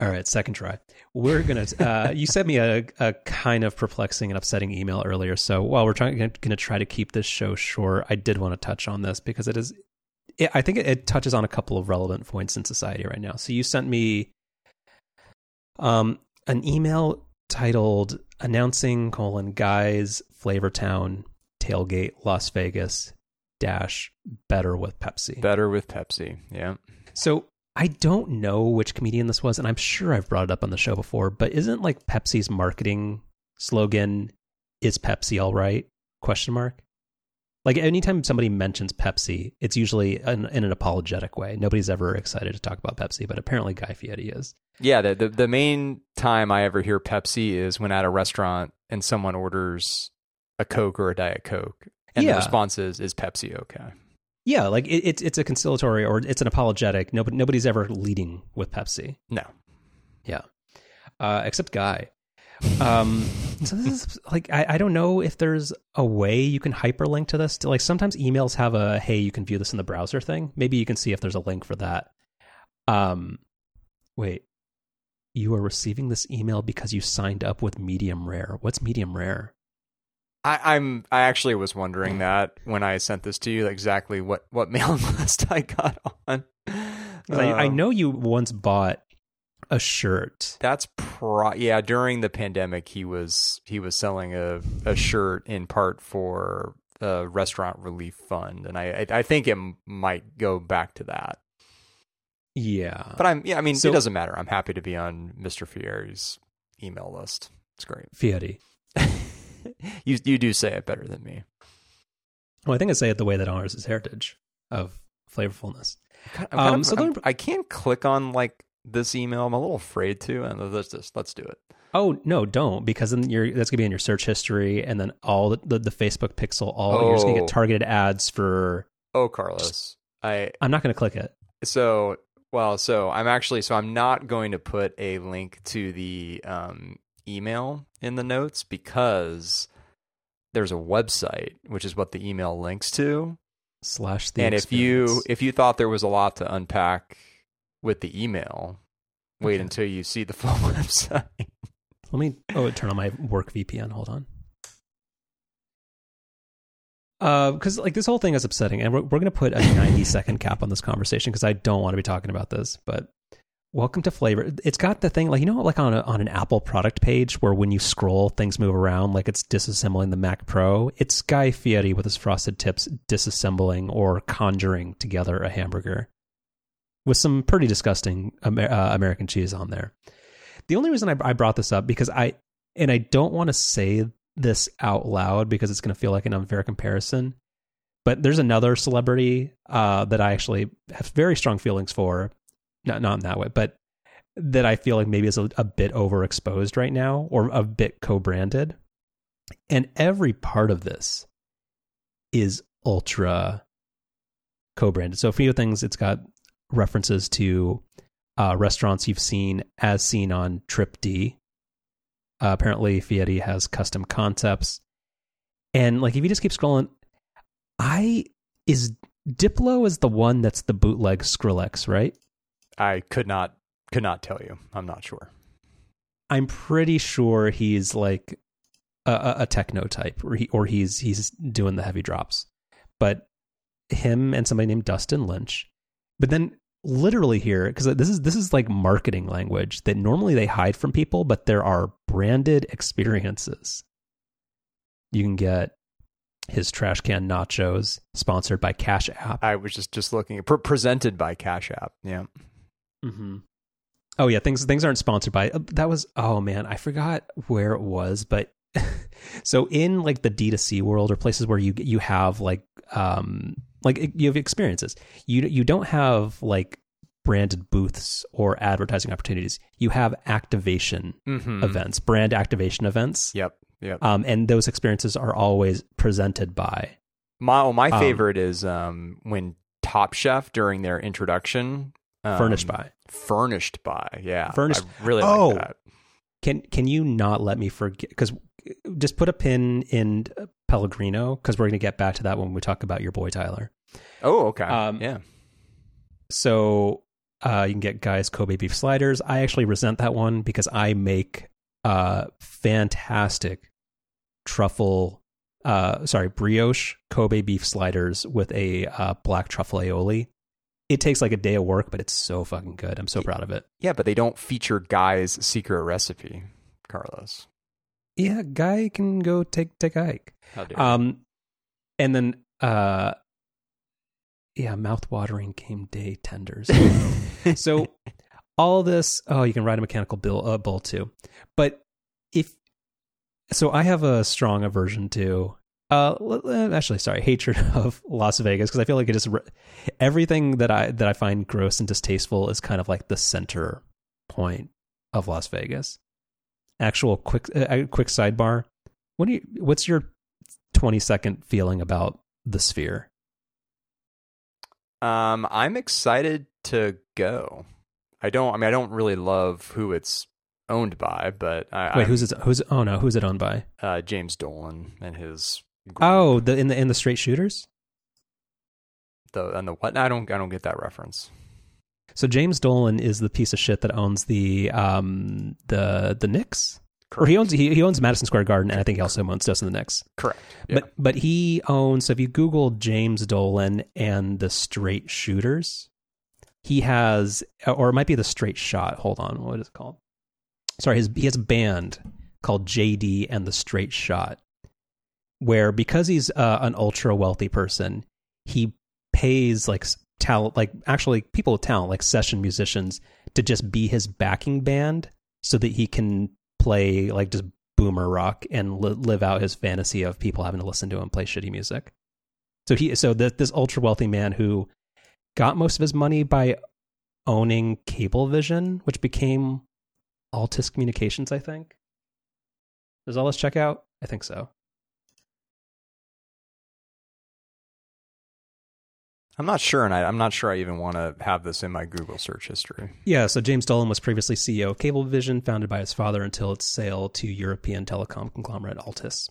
All right, second try. We're gonna. Uh, you sent me a, a kind of perplexing and upsetting email earlier. So while we're trying, going to try to keep this show short, I did want to touch on this because it is. It, I think it, it touches on a couple of relevant points in society right now. So you sent me, um, an email titled "Announcing colon Guys Flavortown Tailgate Las Vegas dash Better with Pepsi." Better with Pepsi. Yeah. So I don't know which comedian this was, and I'm sure I've brought it up on the show before, but isn't like Pepsi's marketing slogan "Is Pepsi all right?" Question mark. Like anytime somebody mentions Pepsi, it's usually in, in an apologetic way. Nobody's ever excited to talk about Pepsi, but apparently Guy Fieri is. Yeah, the, the the main time I ever hear Pepsi is when at a restaurant and someone orders a Coke or a Diet Coke, and Yeah. the response is, "Is Pepsi okay?" Yeah, like it, it's it's a conciliatory or it's an apologetic. Nobody nobody's ever leading with Pepsi. No. Yeah, uh, except Guy. Um, so this is like I, I don't know if there's a way you can hyperlink to this. Like sometimes emails have a hey you can view this in the browser thing. Maybe you can see if there's a link for that. Um, wait, you are receiving this email because you signed up with Medium Rare. What's Medium Rare? I, I'm. I actually was wondering that when I sent this to you, exactly what what mailing list I got on. 'Cause I, I Um, know you once bought a shirt. That's pro. Yeah, during the pandemic, he was he was selling a a shirt in part for the restaurant relief fund, and I I, I think it might go back to that. Yeah, But I'm yeah. I mean, So- it doesn't matter. I'm happy to be on Mr. Fieri's email list. It's great. Fieri. you you do say it better than me. Well, I think I say it the way that honors his heritage of flavorfulness. Kind Um, so I'm- I can't click on like this email. I'm a little afraid to, and let's just let's do it. Oh no, don't because then you're that's gonna be in your search history, and then all the the, the Facebook pixel, all you're just gonna Oh. get targeted ads for. Oh, Carlos, I I'm not gonna click it. so well so i'm actually so i'm not going to put a link to the um, email in the notes because there's a website which is what the email links to Slash the and if you if you thought there was a lot to unpack with the email wait Okay. until you see the full website let me oh turn on my work VPN. Hold on. Uh, because like this whole thing is upsetting, and we're, we're gonna put a 90 second cap on this conversation because I don't want to be talking about this. But welcome to flavor. It's got the thing like you know like on a, on an Apple product page where when you scroll things move around like it's disassembling the Mac Pro. It's Guy Fieri with his frosted tips disassembling or conjuring together a hamburger with some pretty disgusting Amer- uh, American cheese on there. The only reason I, I brought this up because I and I don't want to say this out loud because it's going to feel like an unfair comparison. But there's another celebrity uh, that I actually have very strong feelings for, not not in that way, but that I feel like maybe is a, a bit overexposed right now or a bit co-branded. And every part of this is ultra co-branded. So a few things, it's got references to uh, restaurants you've seen as seen on Triple D. Uh, apparently, Fieri has custom concepts, and like if you just keep scrolling, I is Diplo is the one that's the bootleg Skrillex, right? I could not could not tell you i'm not sure I'm pretty sure he's like a, a, techno type, or he or he's he's doing the heavy drops. But him and somebody named Dustin Lynch. But then literally here, because this is this is like marketing language that normally they hide from people, but there are branded experiences. You can get his trash can nachos sponsored by Cash App. i was just just looking pre- presented by cash app yeah Mm-hmm. Oh yeah, things things aren't sponsored by. uh, That was oh man, I forgot where it was, but so in like the D 2 C world or places where you you have like um like you have experiences, you you don't have like branded booths or advertising opportunities. You have activation mm-hmm. events, brand activation events, yep yep um, and those experiences are always presented by. My well, my Um, favorite is um, when Top Chef during their introduction um, Furnished by. furnished by yeah Furnished- I really Oh. like that Can can you not let me forget? Because just put a pin in Pellegrino because we're going to get back to that when we talk about your boy Tyler. oh okay Um, yeah So Uh, you can get Guy's Kobe beef sliders. I actually resent that one because I make uh, fantastic truffle, uh, sorry, brioche Kobe beef sliders with a uh, black truffle aioli. It takes like a day of work, but it's so fucking good. I'm so proud of it. Yeah, but they don't feature Guy's secret recipe, Carlos. Yeah, Guy can go take take a hike. How dare you. Um, and then uh, yeah, mouth-watering game day tenders. so all this, oh, you can ride a mechanical bill, uh, bull too. But if so, I have a strong aversion to. Uh, actually, sorry, hatred of Las Vegas because I feel like it is re- everything that I that I find gross and distasteful is kind of like the center point of Las Vegas. Actual quick uh, quick sidebar. What do you? What's your twenty second feeling about the Sphere? Um, I'm excited to go. I don't. I mean, I don't really love who it's owned by, but I, Wait, I'm, who's it? Who's oh no, who's it owned by? uh, James Dolan and his. Oh, the in the in the straight shooters. the and the what? I don't. I don't get that reference. So James Dolan is the piece of shit that owns the um the the Knicks, or he owns he, he owns Madison Square Garden, and I think he also owns Dustin the Knicks. Correct. Yeah. But but he owns. So if you Google James Dolan and the Straight Shooters, he has, or it might be the Straight Shot. Hold on, what is it called? Sorry, his he has a band called JD and the Straight Shot, where because he's uh, an ultra wealthy person, he pays like talent, like actually people with talent, like session musicians, to just be his backing band, so that he can play like just boomer rock and li- live out his fantasy of people having to listen to him play shitty music. So he, so th- this ultra wealthy man who got most of his money by owning Cablevision, which became Altice Communications, I think. Does all this check out? I think so. I'm not sure, and I, I'm not sure I even want to have this in my Google search history. Yeah, so James Dolan was previously CEO of Cablevision, founded by his father until its sale to European telecom conglomerate Altice.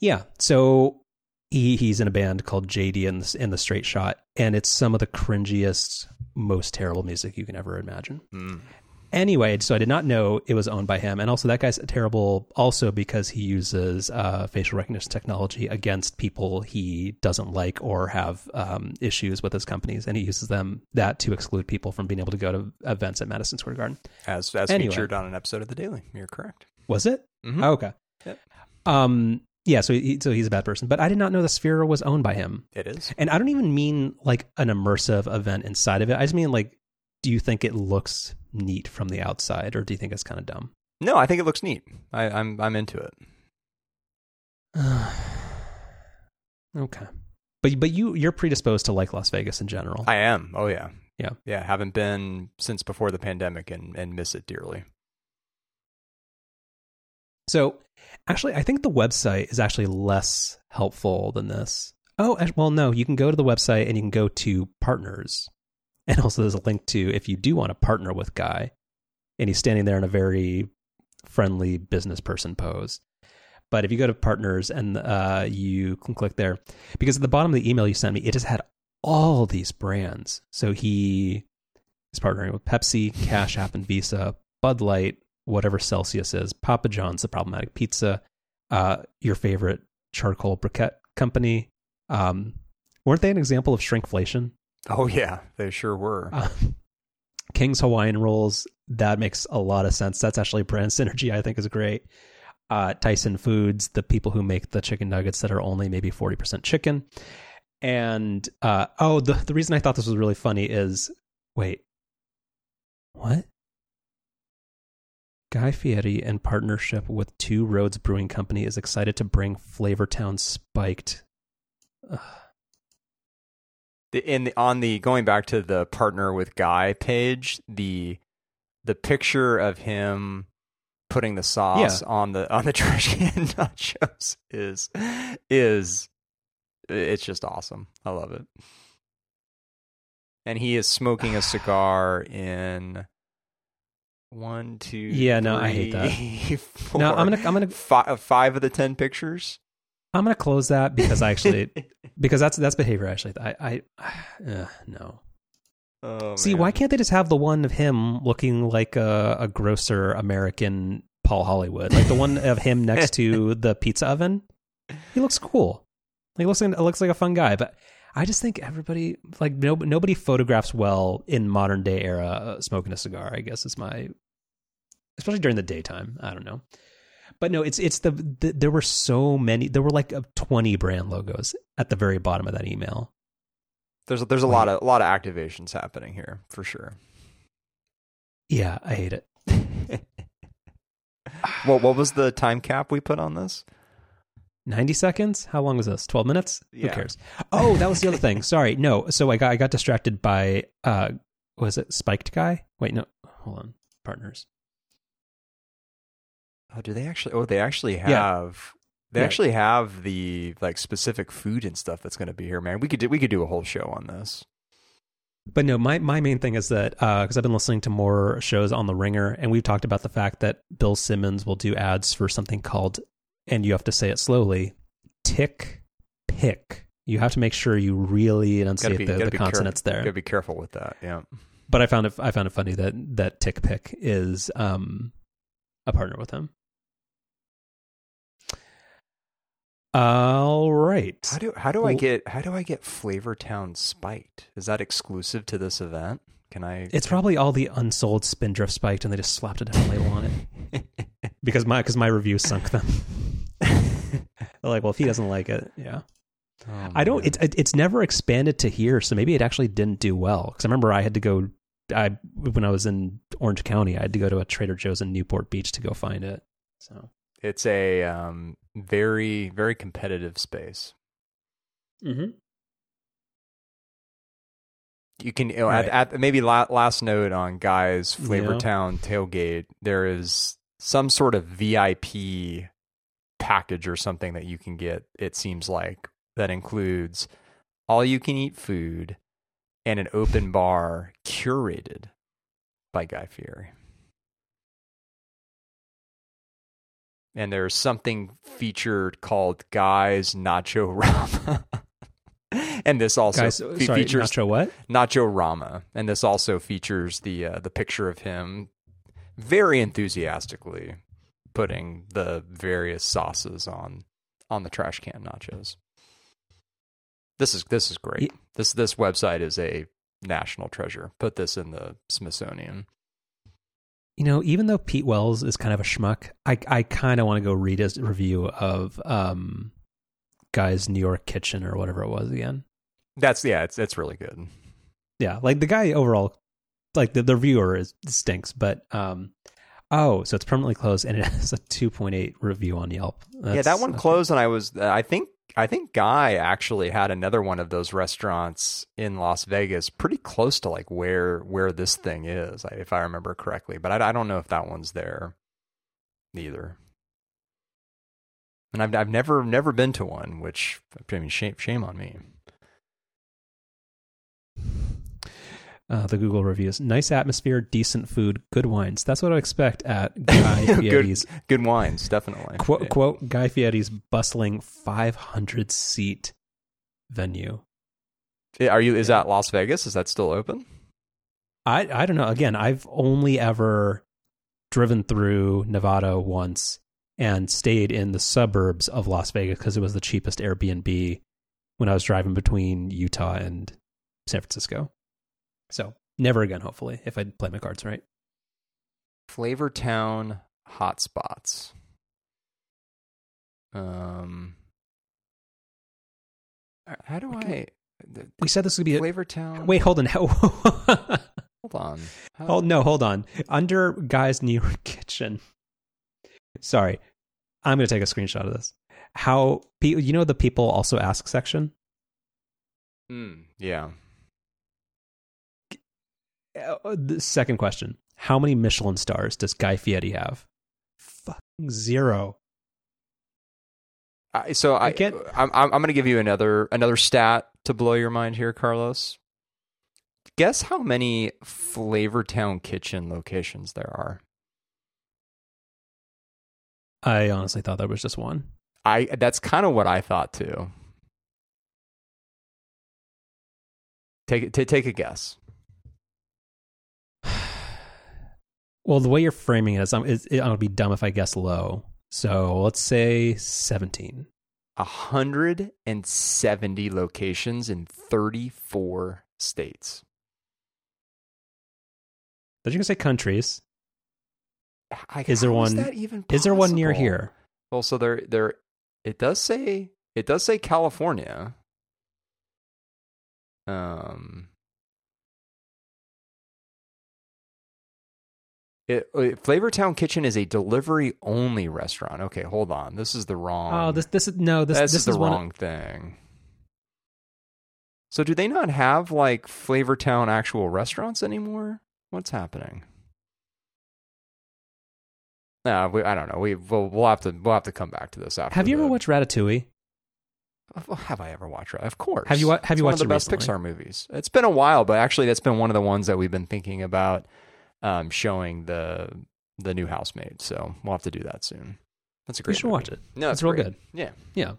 Yeah, so he he's in a band called JD and the, and the Straight Shot, and it's some of the cringiest, most terrible music you can ever imagine. Mm. Anyway, so I did not know it was owned by him, and also that guy's terrible also because he uses uh, facial recognition technology against people he doesn't like or have um, issues with his companies, and he uses them that to exclude people from being able to go to events at Madison Square Garden. As as Anyway. featured on an episode of The Daily. You're correct. Was it? Mhm. Oh, okay. Yep. Um. Yeah. So he, so he's a bad person, but I did not know the Sphere was owned by him, It is. and I don't even mean like an immersive event inside of it. I just mean like, do you think it looks neat from the outside, or do you think it's kind of dumb? No, I think it looks neat. I, I'm I'm into it. okay. But but you you're predisposed to like Las Vegas in general. I am. Oh yeah. Yeah. Yeah. Haven't been since before the pandemic and and miss it dearly. so actually, I think the website is actually less helpful than this. Oh well, no. You can go to the website and you can go to partners, and also there's a link to if you do want to partner with Guy, and he's standing there in a very friendly business person pose. But if you go to partners and uh, you can click there, because at the bottom of the email you sent me, it just had all these brands. So he is partnering with Pepsi, Cash App, and Visa, Bud Light, whatever Celsius is, Papa John's, the problematic pizza, uh, your favorite charcoal briquette company. Um, weren't they an example of shrinkflation? Oh yeah, they sure were. Uh, King's Hawaiian rolls. That makes a lot of sense. That's actually brand synergy. I think is great. Uh, Tyson Foods, the people who make the chicken nuggets that are only maybe forty percent chicken, and uh, oh, the the reason I thought this was really funny is wait, what? Guy Fieri, in partnership with Two Roads Brewing Company, is excited to bring Flavortown Spiked. Ugh. In the, on the going back to the partner with Guy page, the the picture of him putting the sauce on the on the trash can nachos is is it's just awesome. I love it. And he is smoking a cigar in one, two, Yeah, no, I hate that. three, four, No, I'm gonna I'm gonna fi- five of the ten pictures. I'm gonna close that because I actually because that's that's behavior. Actually, I I uh, no. Oh, See, man. why can't they just have the one of him looking like a, a grosser American Paul Hollywood, like the one of him next to the pizza oven? He looks cool. He looks like, looks like a fun guy, but I just think everybody like no, nobody photographs well in modern day era uh, smoking a cigar. I guess is my, especially during the daytime. I don't know, but no, it's it's the, the there were so many. There were like uh, twenty brand logos at the very bottom of that email. There's there's a lot of a lot of activations happening here for sure. Yeah, I hate it. What what was the time cap we put on this? 90 seconds? How long was this? 12 minutes? Yeah. Who cares? Oh, that was the other thing. Sorry. No. So I got I got distracted by uh was it Spiked Guy? Wait, no. Hold on. Partners. Oh, do they actually? Oh, they actually Yeah. have. They Yeah. actually have the like specific food and stuff that's going to be here, man. We could do, we could do a whole show on this. But no, my my main thing is that uh cuz I've been listening to more shows on the Ringer and we've talked about the fact that Bill Simmons will do ads for something called and you have to say it slowly, tick pick. You have to make sure you really enunciate be, the, the consonants careful, there. Gotta be careful with that. Yeah. But I found it I found it funny that that Tick Pick is um a partner with him. All right. How do how do I get how do I get Flavortown Spiked? Is that exclusive to this event? Can I? It's probably all the unsold Spindrift spiked, and they just slapped a different label on it because my because my review sunk them. They're like, well, if he doesn't like it, yeah. Oh, I don't. It's it's never expanded to here, so maybe it actually didn't do well. Because I remember I had to go. I when I was in Orange County, I had to go to a Trader Joe's in Newport Beach to go find it. So It's a um, very very competitive space. mm-hmm. You can you know, Right. at, at maybe la- last note on guys Yeah. Flavortown tailgate. There is some sort of VIP package or something that you can get. It seems like that includes all you can eat food and an open bar curated by Guy Fieri. And there's something featured called Guy's Nacho Rama. and this also guys, fe- sorry, features Nacho what? Nacho Rama, and this also features the uh, the picture of him very enthusiastically putting the various sauces on on the trash can nachos. This is this is great. This this website is a national treasure. Put this in the Smithsonian. You know, even though Pete Wells is kind of a schmuck, I I kind of want to go read his review of um, guy's New York Kitchen or whatever it was again. That's yeah, it's it's really good. Yeah, like the guy overall, like the, the reviewer is stinks, but um, oh, so it's permanently closed and it has a two point eight review on Yelp. yeah, that one closed, and I was I think I think Guy actually had another one of those restaurants in Las Vegas, pretty close to like where where this thing is, if I remember correctly. But I, I don't know if that one's there either. And I've I've never never been to one, which I mean shame shame on me. Uh, the Google reviews: nice atmosphere, decent food, good wines. That's what I expect at Guy Fieri's Good wines, definitely. quote, quote Guy Fieri's bustling 500 seat venue. Are you? Is that Las Vegas? Is that still open? I I don't know. Again, I've only ever driven through Nevada once and stayed in the suburbs of Las Vegas because it was the cheapest Airbnb when I was driving between Utah and San Francisco. So never again, hopefully, if I play my cards right. Flavor Flavortown hotspots. Um, how do I? Okay. the- We said this would be a Flavortown. wait. Hold on. hold on. How- Oh no, hold on. Under Guy's New York Kitchen. Sorry, I'm going to take a screenshot of this. How you know the people also ask section? Hmm, yeah. Uh, the second question: How many Michelin stars does Guy Fieri have? Fucking zero. I, so I, I can't- I'm I'm, I'm going to give you another another stat to blow your mind here, Carlos. Guess how many Flavortown kitchen locations there are? I honestly thought that was just one. I that's kind of what I thought too. Take it. T- take a guess. Well, the way you're framing it is, I'm, is, I'm gonna be dumb if I guess low. So let's say 17. 170 locations in 34 states. But you can say countries. Like, Is there one- even Is there one near here? Well, so there, there, it does say it does say California. Um, it, uh, Flavortown Kitchen is a delivery only restaurant. Okay, hold on. This is the wrong. Oh, this this is no this this, this is the one- wrong thing. So, do they not have like Flavortown actual restaurants anymore? What's happening? No, we, I don't know. We we'll, we'll have to we'll have to come back to this after. Have you ever watched Ratatouille? Have I ever watched? Of course. Have you have It's you one watched of the it best recently? Pixar movies? It's been a while, but actually, that's been one of the ones that we've been thinking about um, showing the the new housemaid. So we'll have to do that soon. That's a You great. should movie. watch it. No, It's real good. Yeah. Yeah.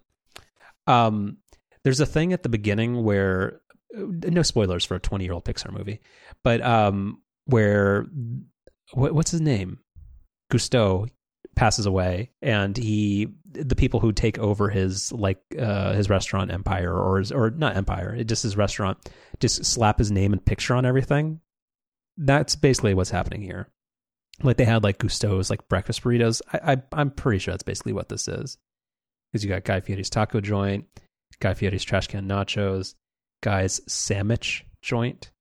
Um, there's a thing at the beginning where uh, no spoilers for a 20 year old Pixar movie, but um, where what, what's his name? Gusteau passes away, and he the people who take over his like uh, his restaurant empire or his, or not empire, it just his restaurant, just slap his name and picture on everything. That's basically what's happening here. Like they had like Gusteau's like breakfast burritos. I, I I'm pretty sure that's basically what this is because you got Guy Fieri's taco joint, Guy Fieri's trash can nachos, Guy's sandwich joint.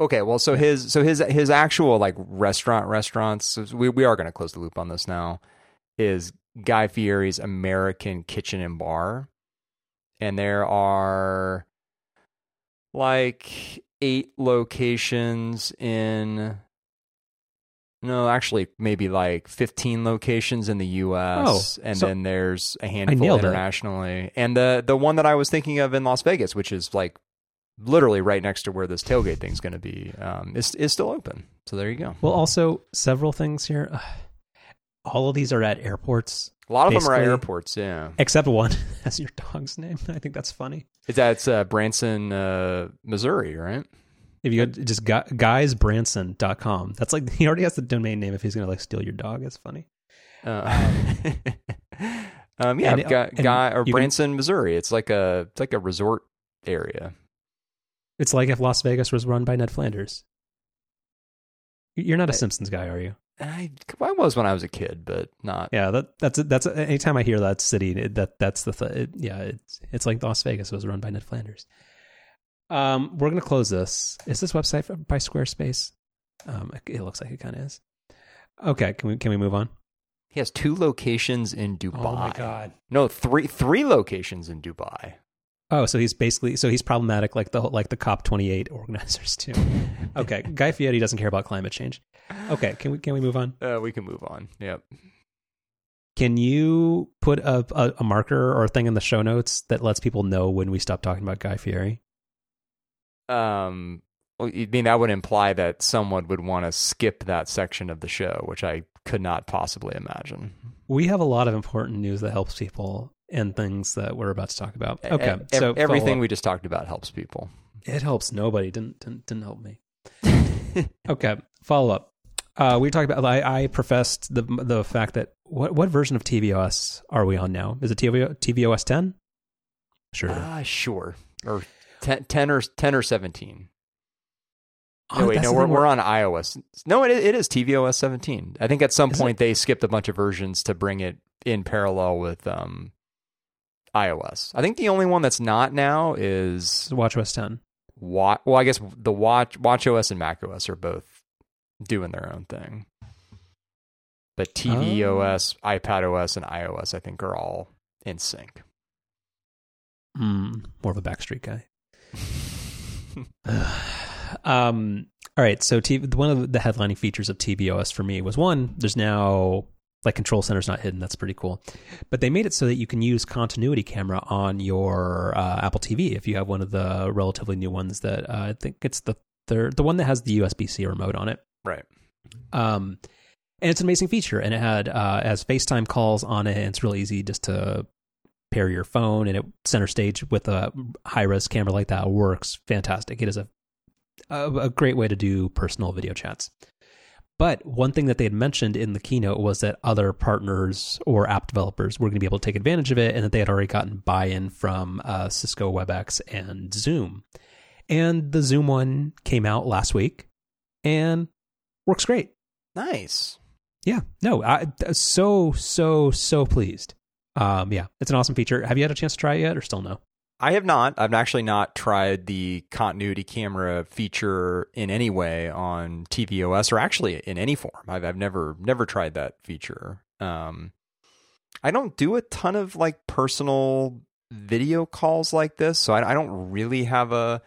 Okay, well, so his so his his actual like restaurant restaurants. We we are going to close the loop on this now. Is Guy Fieri's American Kitchen and Bar, and there are like eight locations in. No, actually, maybe like fifteen locations in the U.S. Oh, and so- then there's a handful nailed it. internationally. And the the one that I was thinking of in Las Vegas, which is like literally right next to where this tailgate thing's going to be, um, is is still open. So there you go. Well, also several things here. All of these are at airports, A lot of them are at airports. Yeah, except one has your dog's name. I think that's funny. it's that's uh, Branson, uh, Missouri, right? If you go just gu- guysbranson.com, that's like he already has the domain name if he's going to like steal your dog. It's funny. Uh, um, yeah, And guy, guy or you can- Branson, Missouri. It's like a it's like a resort area. It's like if Las Vegas was run by Ned Flanders. You're not a I- Simpsons guy, are you? I, I was when I was a kid, but not. Yeah, that that's that's anytime I hear that city, it- that that's the th- it, yeah, it's it's like Las Vegas was run by Ned Flanders. Um, we're gonna close this. Is this website by Squarespace? Um, it, it looks like it kind of is. Okay, can we can we move on? He has two locations in Dubai. Oh my god. No, three three locations in Dubai. Oh, so he's basically so he's problematic like the like the COP twenty eight organizers too. Okay, Guy Fieri doesn't care about climate change. Okay, can we can we move on? Uh, we can move on. Yep. Can you put a, a, a marker or a thing in the show notes that lets people know when we stop talking about Guy Fieri? Um, well, I mean that would imply that someone would want to skip that section of the show, which I could not possibly imagine. We have a lot of important news that helps people and things that we're about to talk about. Okay, e- so everything we just talked about helps people. it helps nobody. Didn't didn't, didn't help me. Okay, follow up. Uh, we talked about. I, I professed the the fact that what what version of tvOS are we on now? Is it TV, tvOS ten? Sure. Ah, sure. Or 10, 10 or ten or seventeen. Oh, No, wait, no, we're we're on iOS. No, it it is tvOS 17. I think at some Is it? point they skipped a bunch of versions to bring it in parallel with um iOS. I think the only one that's not now is It's WatchOS ten. Watch. Well, I guess the Watch WatchOS and macOS are both doing their own thing. But tvOS, iPadOS, and iOS, I think, are all in sync. Mm, more of a Backstreet guy. um, all right. So one of the headlining features of tvOS for me was one. There's now like control center's not hidden. That's pretty cool. But they made it so that you can use continuity camera on your uh, Apple TV if you have one of the relatively new ones. That uh, I think it's the third, the one that has the USB C remote on it. right. Um, and it's an amazing feature, and it had uh, as FaceTime calls on it. And it's really easy just to pair your phone, and it center stage with a high res camera like that works fantastic. It is a, a a great way to do personal video chats. But one thing that they had mentioned in the keynote was that other partners or app developers were going to be able to take advantage of it, and that they had already gotten buy-in from uh, Cisco WebEx and Zoom. And the Zoom one came out last week, and works great. Nice. Yeah, no, I so so so pleased. Um, yeah, it's an awesome feature. Have you had a chance to try it yet, or still no? I have not. I've actually not tried the continuity camera feature in any way on tvOS or actually in any form. I've I've never never tried that feature. Um, I don't do a ton of like personal video calls like this, so I, I don't really have a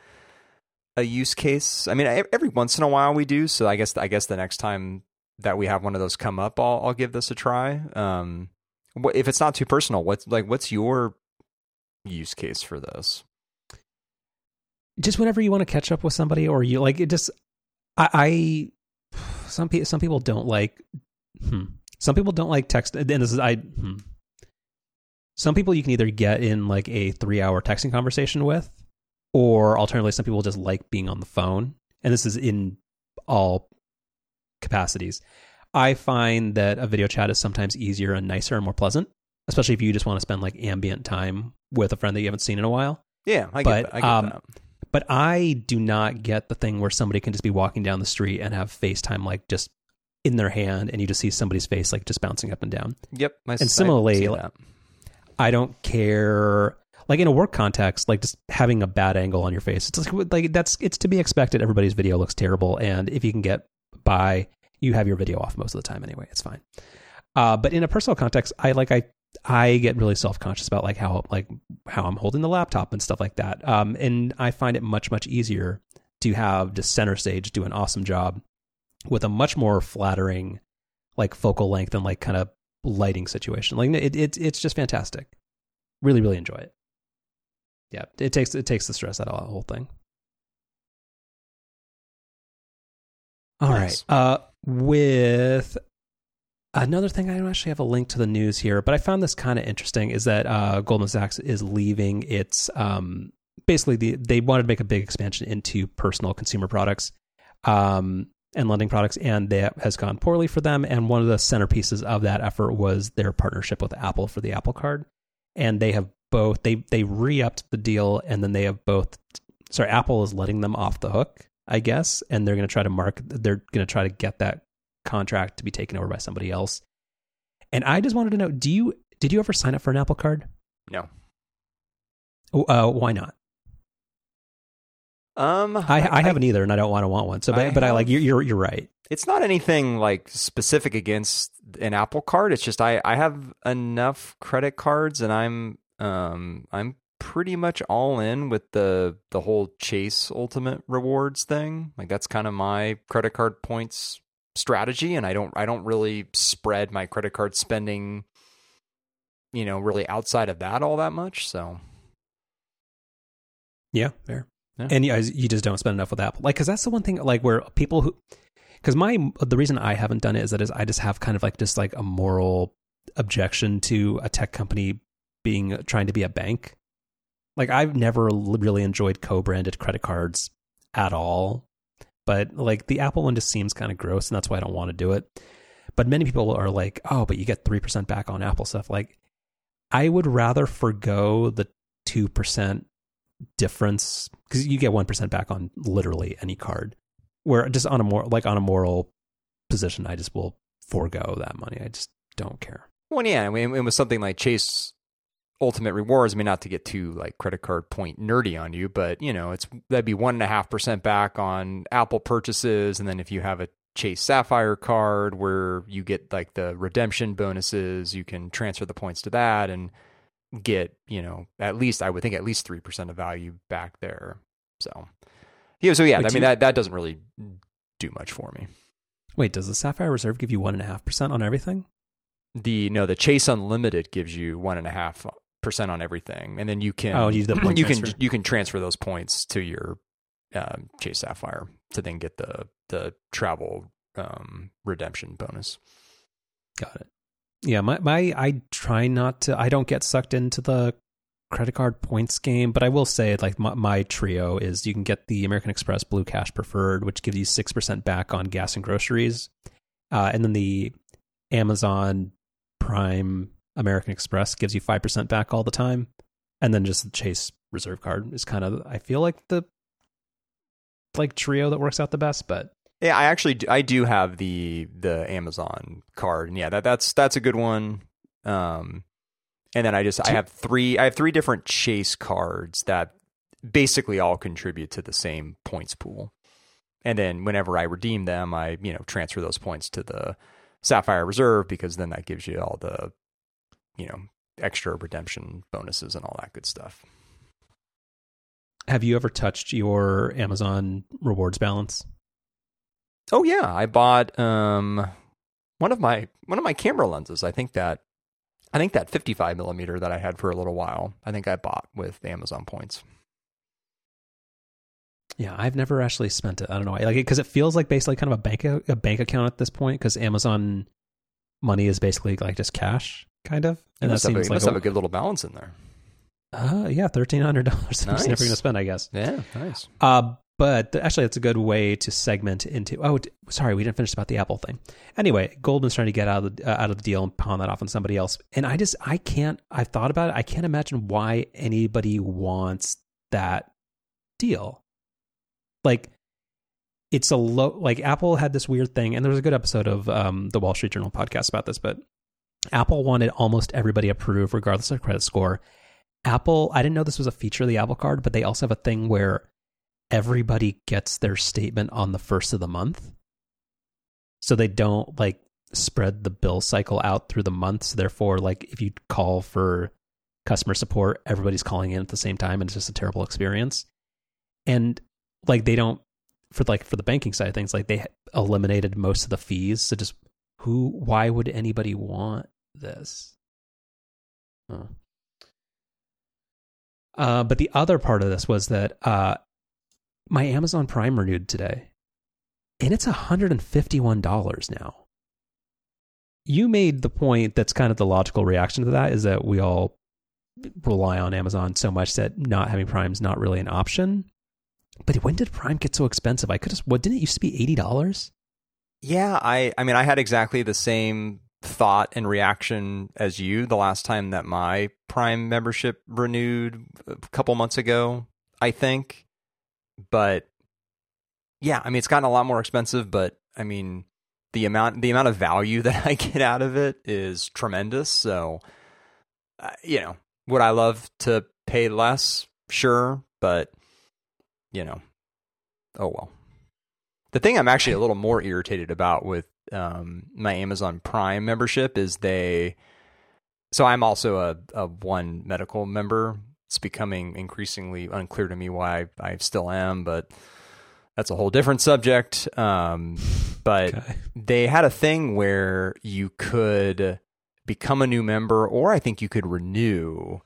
a use case. I mean, every once in a while we do. So I guess I guess the next time that we have one of those come up, I'll I'll give this a try. Um, if it's not too personal, what's like what's your use case for this? Just whenever you want to catch up with somebody, or you like it. Just I, I some people some people don't like. Hmm, some people don't like text. And this is I. Hmm. Some people you can either get in like a three hour texting conversation with, or alternatively, some people just like being on the phone. And this is in all capacities. I find that a video chat is sometimes easier and nicer and more pleasant, especially if you just want to spend like ambient time with a friend that you haven't seen in a while. Yeah, I get, but, that. I get um, that. But I do not get the thing where somebody can just be walking down the street and have FaceTime like just in their hand and you just see somebody's face like just bouncing up and down. Yep. I, and similarly, I, I don't care like in a work context, like just having a bad angle on your face. It's like, like that's it's to be expected. Everybody's video looks terrible, and if you can get by, you have your video off most of the time anyway. It's fine. Uh, but in a personal context, I like I I get really self conscious about like how like how I'm holding the laptop and stuff like that. Um, and I find it much much easier to have the center stage do an awesome job with a much more flattering like focal length and like kind of lighting situation. Like it, it it's just fantastic. Really really enjoy it. Yeah, it takes it takes the stress out of the whole thing. All nice. right. Uh, with Another thing, I don't actually have a link to the news here, but I found this kind of interesting is that uh, Goldman Sachs is leaving its um, basically the, they wanted to make a big expansion into personal consumer products um, and lending products, and that has gone poorly for them. And one of the centerpieces of that effort was their partnership with Apple for the Apple Card, and they have both they they re-upped the deal, and then they have both. Sorry, Apple is letting them off the hook, I guess, and they're going to try to mark. They're going to try to get that contract to be taken over by somebody else. And I just wanted to know, do you did you ever sign up for an Apple Card? No. Oh, uh, why not? Um, I, I, I haven't either, and I don't want to want one. So, but I, but I like you're, you're you're right. It's not anything like specific against an Apple Card. It's just I I have enough credit cards, and I'm um I'm pretty much all in with the the whole Chase Ultimate Rewards thing. Like that's kind of my credit card points strategy and I don't I don't really spread my credit card spending you know really outside of that all that much so. Yeah fair. Yeah. and you, you just don't spend enough with Apple like cuz that's the one thing like where people who cuz my the reason I haven't done it is that is I just have kind of like just like a moral objection to a tech company being trying to be a bank. Like I've never really enjoyed co-branded credit cards at all but like the Apple one just seems kind of gross, and that's why I don't want to do it. But many people are like, oh, but you get 3% back on Apple stuff. Like, I would rather forego the 2% difference because you get 1% back on literally any card. Where just on a more, like on a moral position, I just will forego that money. I just don't care. Well, yeah, I mean, it was something like Chase ultimate rewards. I mean, not to get too like credit card point nerdy on you, but you know, it's that'd be one and a half percent back on Apple purchases, and then if you have a Chase Sapphire card where you get like the redemption bonuses, you can transfer the points to that and get you know at least I would think at least three percent of value back there. So yeah, so yeah, Wait, I mean you, that that doesn't really do much for me. Wait, does the Sapphire Reserve give you one and a half percent on everything? The no, the Chase Unlimited gives you one and a half percent on everything, and then you can oh, use the point you transfer. can you can transfer those points to your um, Chase Sapphire to then get the the travel um, redemption bonus. Got it. Yeah, my my I try not to. I don't get sucked into the credit card points game, but I will say like my, my trio is you can get the American Express Blue Cash Preferred, which gives you six percent back on gas and groceries, Uh, and then the Amazon Prime American Express gives you 5% back all the time. And then just the Chase Reserve card is kind of, I feel like the like trio that works out the best, but Yeah, I actually do, I do have the the Amazon card, and yeah, that that's that's a good one. Um, and then I just I have three I have three different Chase cards that basically all contribute to the same points pool. And then whenever I redeem them, I you know transfer those points to the Sapphire Reserve because then that gives you all the you know extra redemption bonuses and all that good stuff. have you ever touched your Amazon rewards balance? Oh yeah, I bought um one of my one of my camera lenses. I think that I think that 55 millimeter that I had for a little while. I think I bought with Amazon points. Yeah, I've never actually spent it. I don't know, like because it feels like basically kind of a bank a bank account at this point because Amazon money is basically like just cash, kind of. You And that have, a, seems like must have a good little balance in there. uh, yeah, thirteen hundred dollars. I'm never going to spend, I guess. Yeah, nice. Uh, but actually, it's a good way to segment into. Oh, sorry, we didn't finish about the Apple thing. Anyway, Goldman's trying to get out of the uh, out of the deal and pawn that off on somebody else. And I just, I can't. I've thought about it. I can't imagine why anybody wants that deal. Like, it's a low. Like Apple had this weird thing, and there was a good episode of um, the Wall Street Journal podcast about this. But Apple wanted almost everybody approved, regardless of credit score. Apple, I didn't know this was a feature of the Apple Card, but they also have a thing where everybody gets their statement on the first of the month. So they don't like spread the bill cycle out through the months. Therefore, like if you call for customer support, everybody's calling in at the same time and it's just a terrible experience. And like they don't for like for the banking side of things, like they eliminated most of the fees. So just who why would anybody want this? Huh. Uh, but the other part of this was that uh, my Amazon Prime renewed today, and it's $151 now. You made the point that's kind of the logical reaction to that is that we all rely on Amazon so much that not having Prime is not really an option. But when did Prime get so expensive? I could have, what didn't it used to be $80? Yeah, I I mean I had exactly the same thought and reaction as you the last time that my Prime membership renewed a couple months ago, I think. But yeah, I mean it's gotten a lot more expensive, but I mean the amount the amount of value that I get out of it is tremendous. So uh, you know, would I love to pay less? Sure, but you know, oh well. The thing I'm actually a little more irritated about with um, my Amazon Prime membership is they. So I'm also a, a one medical member. It's becoming increasingly unclear to me why I still am, but that's a whole different subject. Um, but Okay. they had a thing where you could become a new member, or I think you could renew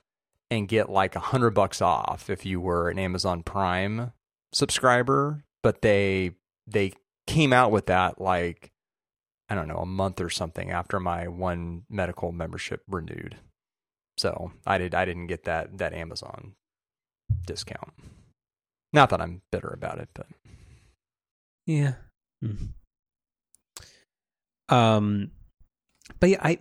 and get like a hundred bucks off if you were an Amazon Prime subscriber. But they they came out with that like I don't know a month or something after my one medical membership renewed. So I did I didn't get that that Amazon discount. Not that I'm bitter about it, but Yeah. Hmm. Um, but yeah, I.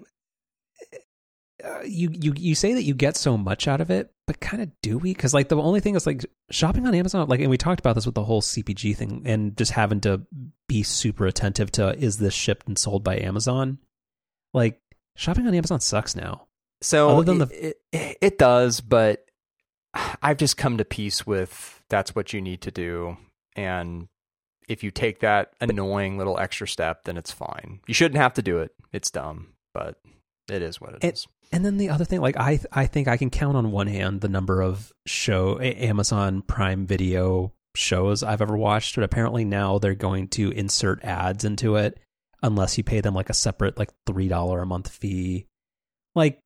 Uh, you you you say that you get so much out of it, but kind of do we? Because like the only thing is like shopping on Amazon, like, and we talked about this with the whole CPG thing, and just having to be super attentive to is this shipped and sold by Amazon? Like shopping on Amazon sucks now. So Other than it, it, it does, but I've just come to peace with that's what you need to do. And if you take that annoying little extra step, then it's fine. You shouldn't have to do it. It's dumb, but it is what it It- is. And then the other thing, like I, I think I can count on one hand the number of show Amazon Prime Video shows I've ever watched. But apparently now they're going to insert ads into it unless you pay them like a separate like three dollar a month fee. Like,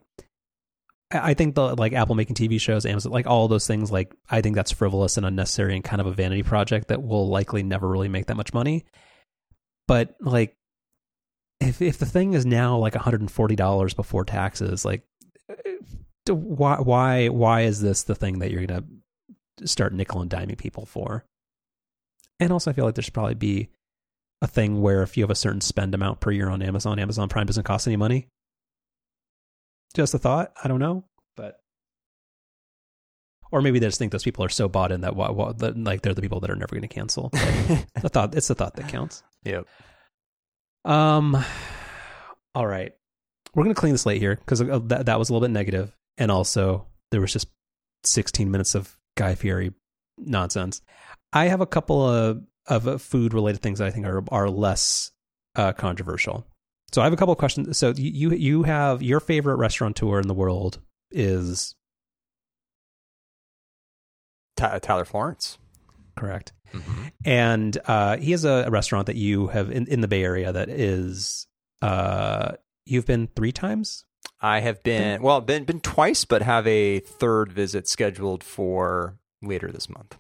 I think the like Apple making TV shows, Amazon, like all those things. Like I think that's frivolous and unnecessary and kind of a vanity project that will likely never really make that much money. But like if if the thing is now like $140 before taxes like uh, why why why is this the thing that you're going to start nickel and diming people for and also i feel like there should probably be a thing where if you have a certain spend amount per year on Amazon, Amazon Prime doesn't cost any money. Just a thought. I don't know, but or maybe they just think those people are so bought in that, what, what, that like they're the people that are never going to cancel. the thought it's the thought that counts. Yep. Um. All right, we're going to clean the slate here because that that was a little bit negative, and also there was just 16 minutes of Guy Fieri nonsense. I have a couple of of food related things that I think are are less uh, controversial. So I have a couple of questions. So you you have your favorite restaurateur in the world is Tyler Florence. Correct. Mm-hmm. And uh, he has a, a, restaurant that you have in, in the Bay Area that is uh, you've been three times. I have been well, been been twice, but have a third visit scheduled for later this month.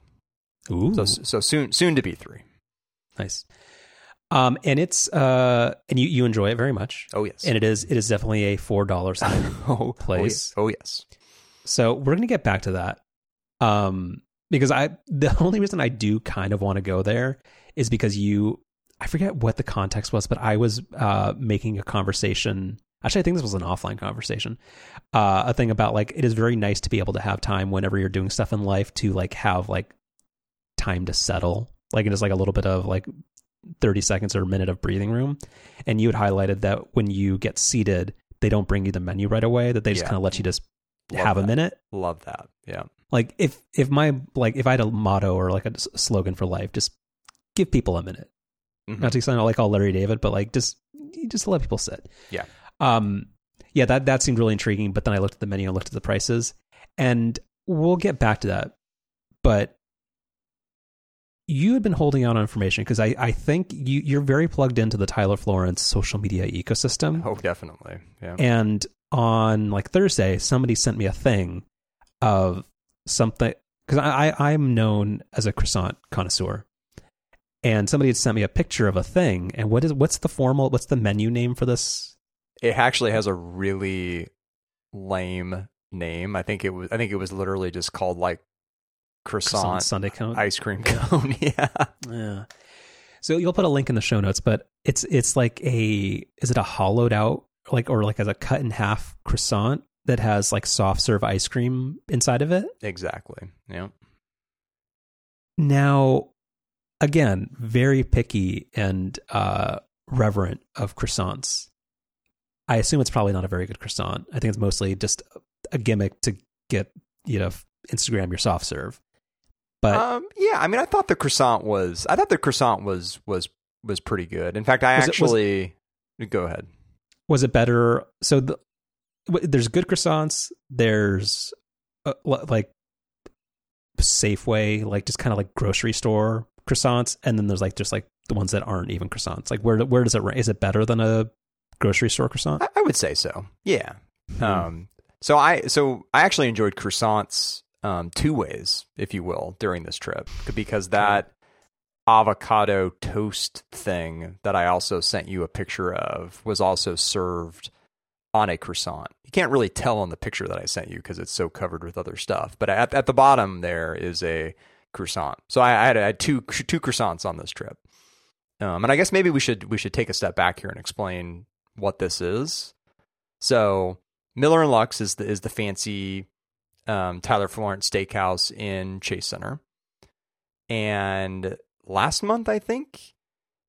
Ooh. So so soon soon to be three. Nice. Um, and it's uh, and you you enjoy it very much. Oh yes. And it is it is definitely a four dollars oh, place. Oh yes. oh yes. So we're gonna get back to that. Um, because I the only reason I do kind of want to go there is because you I forget what the context was, but I was uh, making a conversation. Actually, I think this was an offline conversation. Uh, a thing about like it is very nice to be able to have time whenever you're doing stuff in life to like have like time to settle. Like it is like a little bit of like 30 seconds or a minute of breathing room. And you had highlighted that when you get seated, they don't bring you the menu right away, that they just Yeah. kind of let you just Love have a minute. Love that. Yeah. Like if if my like if I had a motto or like a slogan for life, just give people a minute. Mhm. Not to sound like all Larry David, but like just just let people sit. Yeah. Um. Yeah. That that seemed really intriguing. But then I looked at the menu and looked at the prices, and we'll get back to that. But you had been holding out on information because I I think you you're very plugged into the Tyler Florence social media ecosystem. Oh, definitely. Yeah. And on like Thursday, somebody sent me a thing of something because I, I I'm known as a croissant connoisseur, and somebody had sent me a picture of a thing. And what is what's the formal what's the menu name for this? it actually has a really lame name. I think it was. I think it was literally just called like croissant, Croissant Sunday cone. ice cream cone. yeah. yeah. So you'll put a link in the show notes, but it's it's like a is it a hollowed out like or like as a cut in half croissant that has like soft serve ice cream inside of it? Exactly. Yeah. Now, again, very picky and uh, reverent of croissants. I assume it's probably not a very good croissant. I think it's mostly just a gimmick to get you know Instagram your soft serve. But Um. Yeah. I mean, I thought the croissant was. I thought the croissant was was was pretty good. In fact, I Was it- was- actually. go ahead. Was it better? So the, there's good croissants. There's uh, li- like Safeway, like just kind of like grocery store croissants, and then there's like just like the ones that aren't even croissants. Like where where does it rank? Is it better than a grocery store croissant? I, I would say so. Yeah. Hmm. Um, so I so I actually enjoyed croissants um, two ways, if you will, during this trip because that avocado toast thing that I also sent you a picture of was also served on a croissant. You can't really tell on the picture that I sent you because it's so covered with other stuff. But at, at the bottom there is a croissant. So I, I, had, I had two two croissants on this trip. Um, and I guess maybe we should we should take a step back here and explain what this is. So Miller and Lux is the is the fancy um, Tyler Florence Steakhouse in Chase Center, and last month I think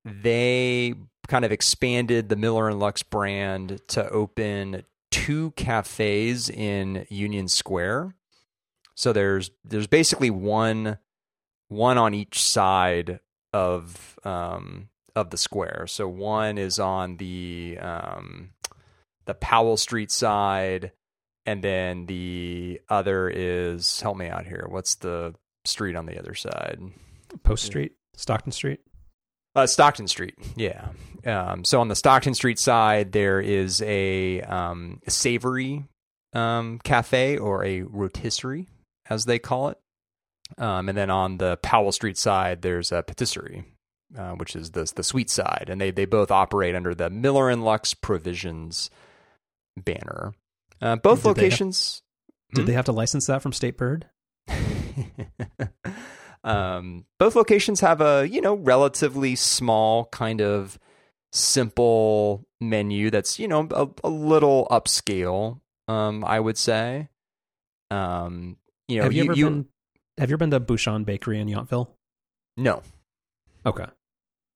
they kind of expanded the Miller and Lux brand to open two cafes in Union Square. So there's there's basically one one on each side of um, of the square. So one is on the um, the Powell Street side, and then the other is help me out here. What's the street on the other side? Post Street, Stockton Street. Uh, Stockton Street, yeah. Um, so on the Stockton Street side, there is a um, savory um, cafe or a rotisserie, as they call it. Um, and then on the Powell Street side, there's a patisserie, uh, which is the the sweet side, and they they both operate under the Miller and Lux Provisions banner. Uh, both Did they have- locations. Did Hmm? they have to license that from State Bird? Um, both locations have a you know relatively small kind of simple menu that's you know a, a little upscale. Um, I would say. Um, you know, have you, ever been? Have you ever been to Bouchon Bakery in Yountville? No. Okay.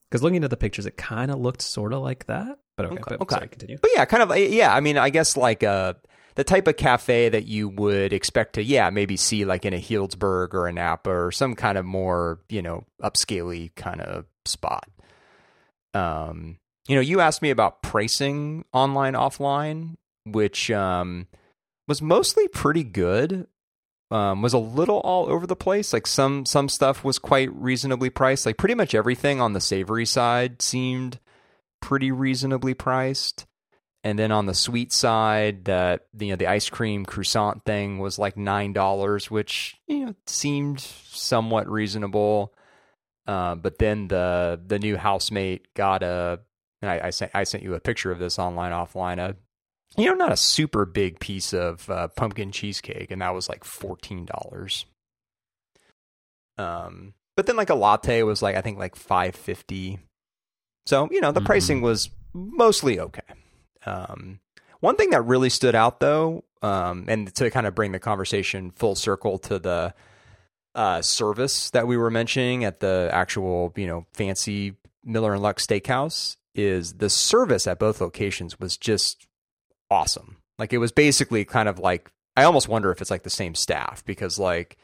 Because looking at the pictures, it kind of looked sort of like that. But okay, Okay, but, okay. sorry, continue. But yeah, kind of. Yeah, I mean, I guess like uh, the type of cafe that you would expect to, yeah, maybe see like in a Healdsburg or a Napa or some kind of more, you know, upscaley kind of spot. Um, you know, you asked me about pricing online, offline, which um, was mostly pretty good. Um, was a little all over the place. Like some some stuff was quite reasonably priced. Like pretty much everything on the savory side seemed pretty reasonably priced. And then on the sweet side, that you know the ice cream croissant thing was like nine dollars, which you know seemed somewhat reasonable. Uh, but then the the new housemate got a, and I, I sent I sent you a picture of this online offline. A you know not a super big piece of uh, pumpkin cheesecake, and that was like fourteen dollars. Um, but then like a latte was like I think like five fifty. So you know the Mhm. pricing was mostly okay. Um, one thing that really stood out though, um, and to kind of bring the conversation full circle to the uh, service that we were mentioning at the actual you know fancy Miller and Lux Steakhouse, is the service at both locations was just awesome. Like it was basically kind of like I almost wonder if it's like the same staff because like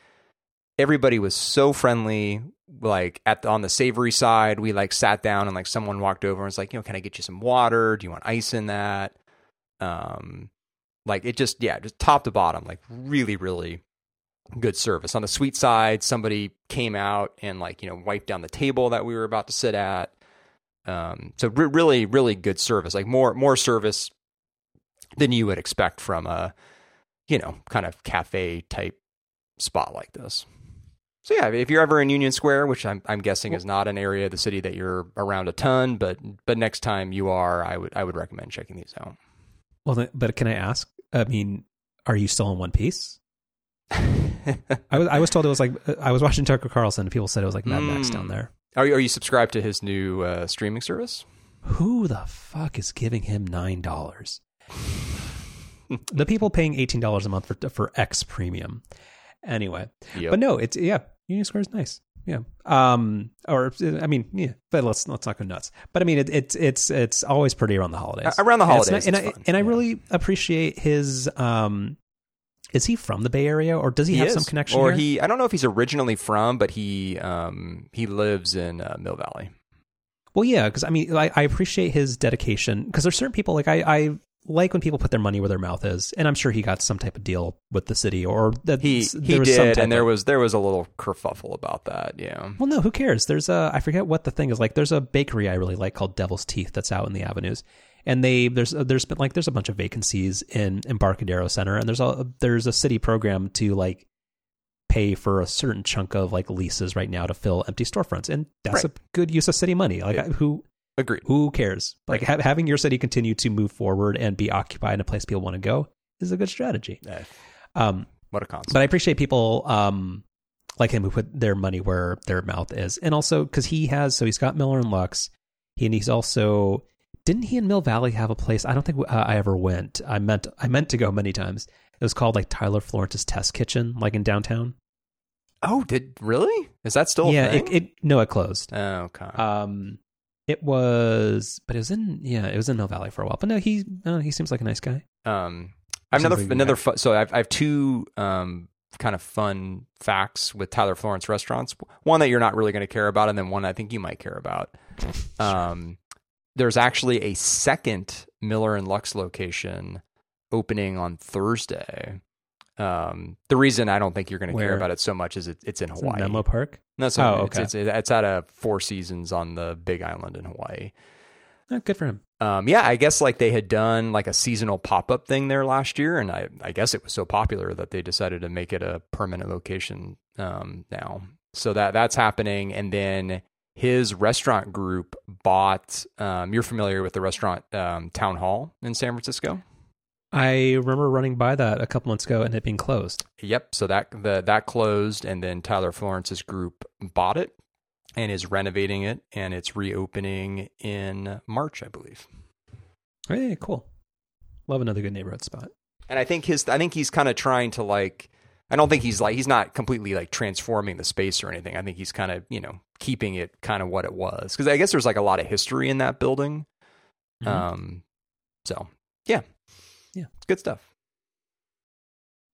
everybody was so friendly like at the, on the savory side. We like sat down and like someone walked over and was like you know can i get you some water? Do you want ice in that? Um like it just yeah just top to bottom like really really good service. On the sweet side somebody came out and like you know wiped down the table that we were about to sit at. Um so re- really really good service like more more service than you would expect from a you know kind of cafe type spot like this so yeah, if you're ever in Union Square, which I'm, I'm guessing is not an area of the city that you're around a ton, but but next time you are, I would I would recommend checking these out. Well, then, but can I ask? I mean, are you still in One Piece? I was I was told it was like uh, I was watching Tucker Carlson and people said it was like Mad Max Mm. down there. are you, are you subscribed to his new uh, streaming service? Who the fuck is giving him nine dollars? the people paying eighteen dollars a month for for X Premium. Anyway, Yep. but no, it's yeah, Union Square is nice. Yeah. Um. Or I mean, yeah. But let's let's not go nuts. But I mean, it, it's it's it's always pretty around the holidays. Around the And it's holidays, and it's I and I really appreciate his. Um. Is he from the Bay Area or does he, he have is. some connection? or here? he I don't know if he's originally from, but he um he lives in uh, Mill Valley. Well, yeah, because I mean, I, I appreciate his dedication. Because there's certain people like I, I like when people put their money where their mouth is, and I'm sure he got some type of deal with the city, or that He he did, and there of- was there was a little kerfuffle about that. Yeah. Well, no, who cares? There's a I forget what the thing is like. There's a bakery I really like called Devil's Teeth that's out in the avenues, and they there's uh, there's been like there's a bunch of vacancies in Embarcadero Center, and there's a there's a city program to like pay for a certain chunk of like leases right now to fill empty storefronts, and that's Right. a good use of city money. Like Yeah. who Agreed. who cares? Like ha- having your city continue to move forward and be occupied in a place people want to go is a good strategy. Eh, Um, what a concept. but I appreciate people um, like him who put their money where their mouth is, and also because he has so he's got Miller and Lux, he, and he's also didn't he in Mill Valley have a place? I don't think uh, I ever went. I meant I meant to go many times. It was called like Tyler Florence's Test Kitchen, like in downtown. oh, did really? Is that still? a yeah, it, it no, it closed. Oh, okay. Um, it was, but it was in yeah, it was in Mill Valley for a while. But no, he uh, he seems like a nice guy. Um, I have another like another fu- so I've I have two um kind of fun facts with Tyler Florence restaurants. One that you're not really going to care about, and then one I think you might care about. Um, there's actually a second Miller and Lux location opening on Thursday. Um, the reason I don't think you're going to care about it so much is it, it's in It's in Hawaii. Menlo Park. No, so Oh, it's, okay. it's it's at a Four Seasons on the Big Island in Hawaii. Oh, good for him. Um, yeah, I guess like they had done like a seasonal pop up thing there last year, and I, I guess it was so popular that they decided to make it a permanent location um, now. So that that's happening, and then his restaurant group bought. Um, you're familiar with the restaurant um, Town Hall in San Francisco? I remember running by that a couple months ago and it being closed. Yep. So that the, that closed, and then Tyler Florence's group bought it and is renovating it, and it's reopening in March, I believe. Hey, cool. Love another good neighborhood spot. And I think his I think he's kind of trying to like I don't think he's like he's not completely like transforming the space or anything. I think he's kind of, you know, keeping it kind of what it was. Cuz I guess there's like a lot of history in that building. Mhm. Um so, yeah. Yeah. Good stuff.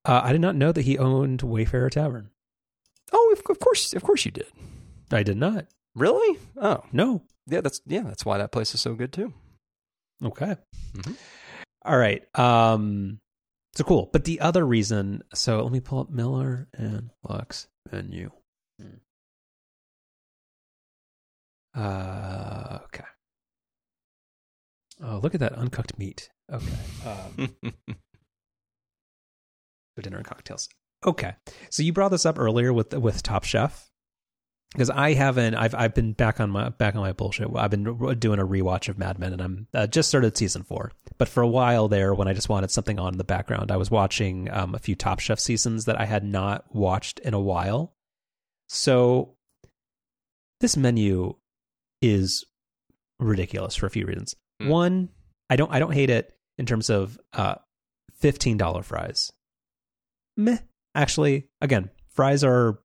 Uh, I did not know that he owned Wayfarer Tavern. Oh, of, course, of course you did. I did not. Really? Oh, No. yeah. That's yeah. That's why that place is so good too. Okay. Mhm. All right. Um so cool. But the other reason, so let me pull up Miller and Lux menu. Hmm. Uh okay. Oh, look at that uncooked meat. Okay. Um for dinner and cocktails. Okay. So you brought this up earlier with with Top Chef because I haven't. I've I've been back on my back on my bullshit. I've been doing a rewatch of Mad Men, and I'm uh, just started season four. But for a while there, when I just wanted something on in the background, I was watching um, a few Top Chef seasons that I had not watched in a while. So this menu is ridiculous for a few reasons. Hmm. One, I don't I don't hate it in terms of uh, fifteen dollar fries. Meh. Actually, again, fries are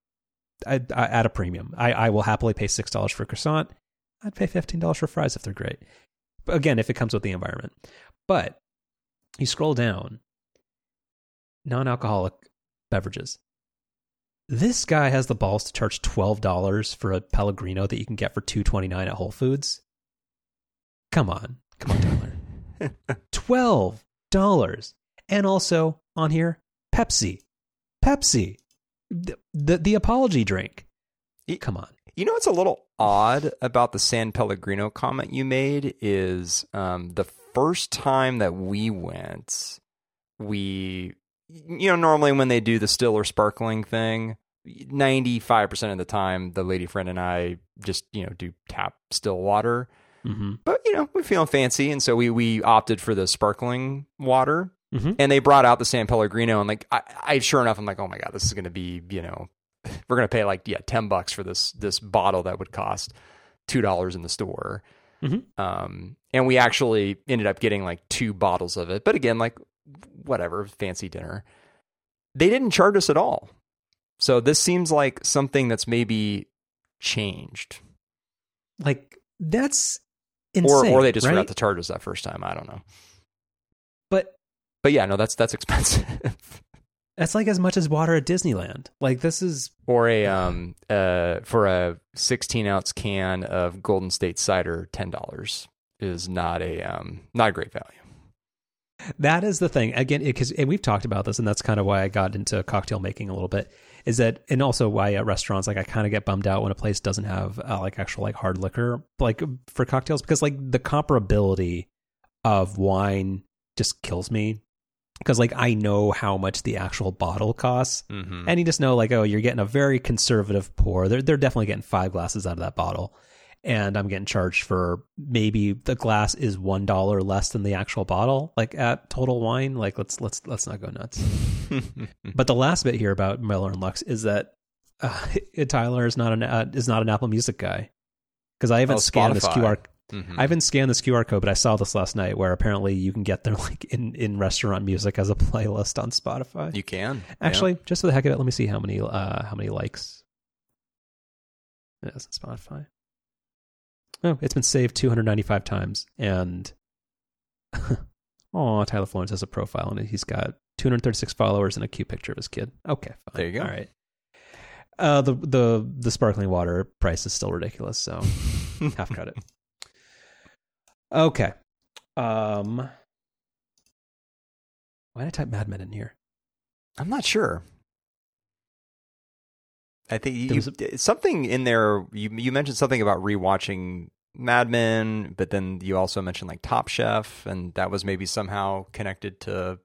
I, I, at a premium. I, I will happily pay six dollars for croissant. I'd pay fifteen dollars for fries if they're great. But again, if it comes with the environment. But you scroll down, non-alcoholic beverages. This guy has the balls to charge twelve dollars for a Pellegrino that you can get for two twenty nine at Whole Foods. Come on, come on, Tyler. Twelve dollars, and also on here, Pepsi, Pepsi, the the, the apology drink. Come on, You know what's a little odd about the San Pellegrino comment you made is um, the first time that we went, we, you know, normally when they do the still or sparkling thing, 95% of the time, the lady friend and I just, you know, do tap still water. Mm-hmm. But, you know, we're feeling fancy. And so we, we opted for the sparkling water. Mhm. And they brought out the San Pellegrino. And like, I, I sure enough, I'm like, oh my God, this is going to be, you know, we're going to pay like, yeah, 10 bucks for this, this bottle that would cost $2 in the store. Mhm. Um, and we actually ended up getting like two bottles of it. But again, like, whatever, fancy dinner. They didn't charge us at all. So this seems like something that's maybe changed. like that's Or, insane. or they just right? forgot to charge us that first time. I don't know. But But yeah, no, that's that's expensive. that's like as much as water at Disneyland. Like this is or a um uh for a 16 ounce can of Golden State cider, ten dollars is not a um not a great value. that is the thing again because and we've talked about this and that's kind of why I got into cocktail making a little bit is that and also why at restaurants like I kind of get bummed out when a place doesn't have uh, like actual like hard liquor like for cocktails because like the comparability of wine just kills me. Because like I know how much the actual bottle costs Mm-hmm. and you just know like oh you're getting a very conservative pour. They're they're definitely getting five glasses out of that bottle and i'm getting charged for maybe the glass is one dollar less than the actual bottle like at total wine like let's let's let's not go nuts but the last bit here about miller and lux is that uh, tyler is not an uh, is not an apple music guy because i haven't Oh, scanned this Spotify. qr Mhm. I haven't scanned this QR code, but I saw this last night where apparently you can get their like in, in restaurant music as a playlist on Spotify. you can yeah. Actually, just for the heck of it, let me see how many uh how many likes. On Spotify. Oh, it's been saved 295 times, and oh, Tyler Florence has a profile, and he's got 236 followers and a cute picture of his kid. Okay, fine. There you go. All right. Uh, the the the sparkling water price is still ridiculous, so half credit. Okay. Um. Why did I type Mad Men in here? I'm not sure. I think you, something in there. You you mentioned something about rewatching Mad Men, but then you also mentioned like Top Chef, and that was maybe somehow connected to.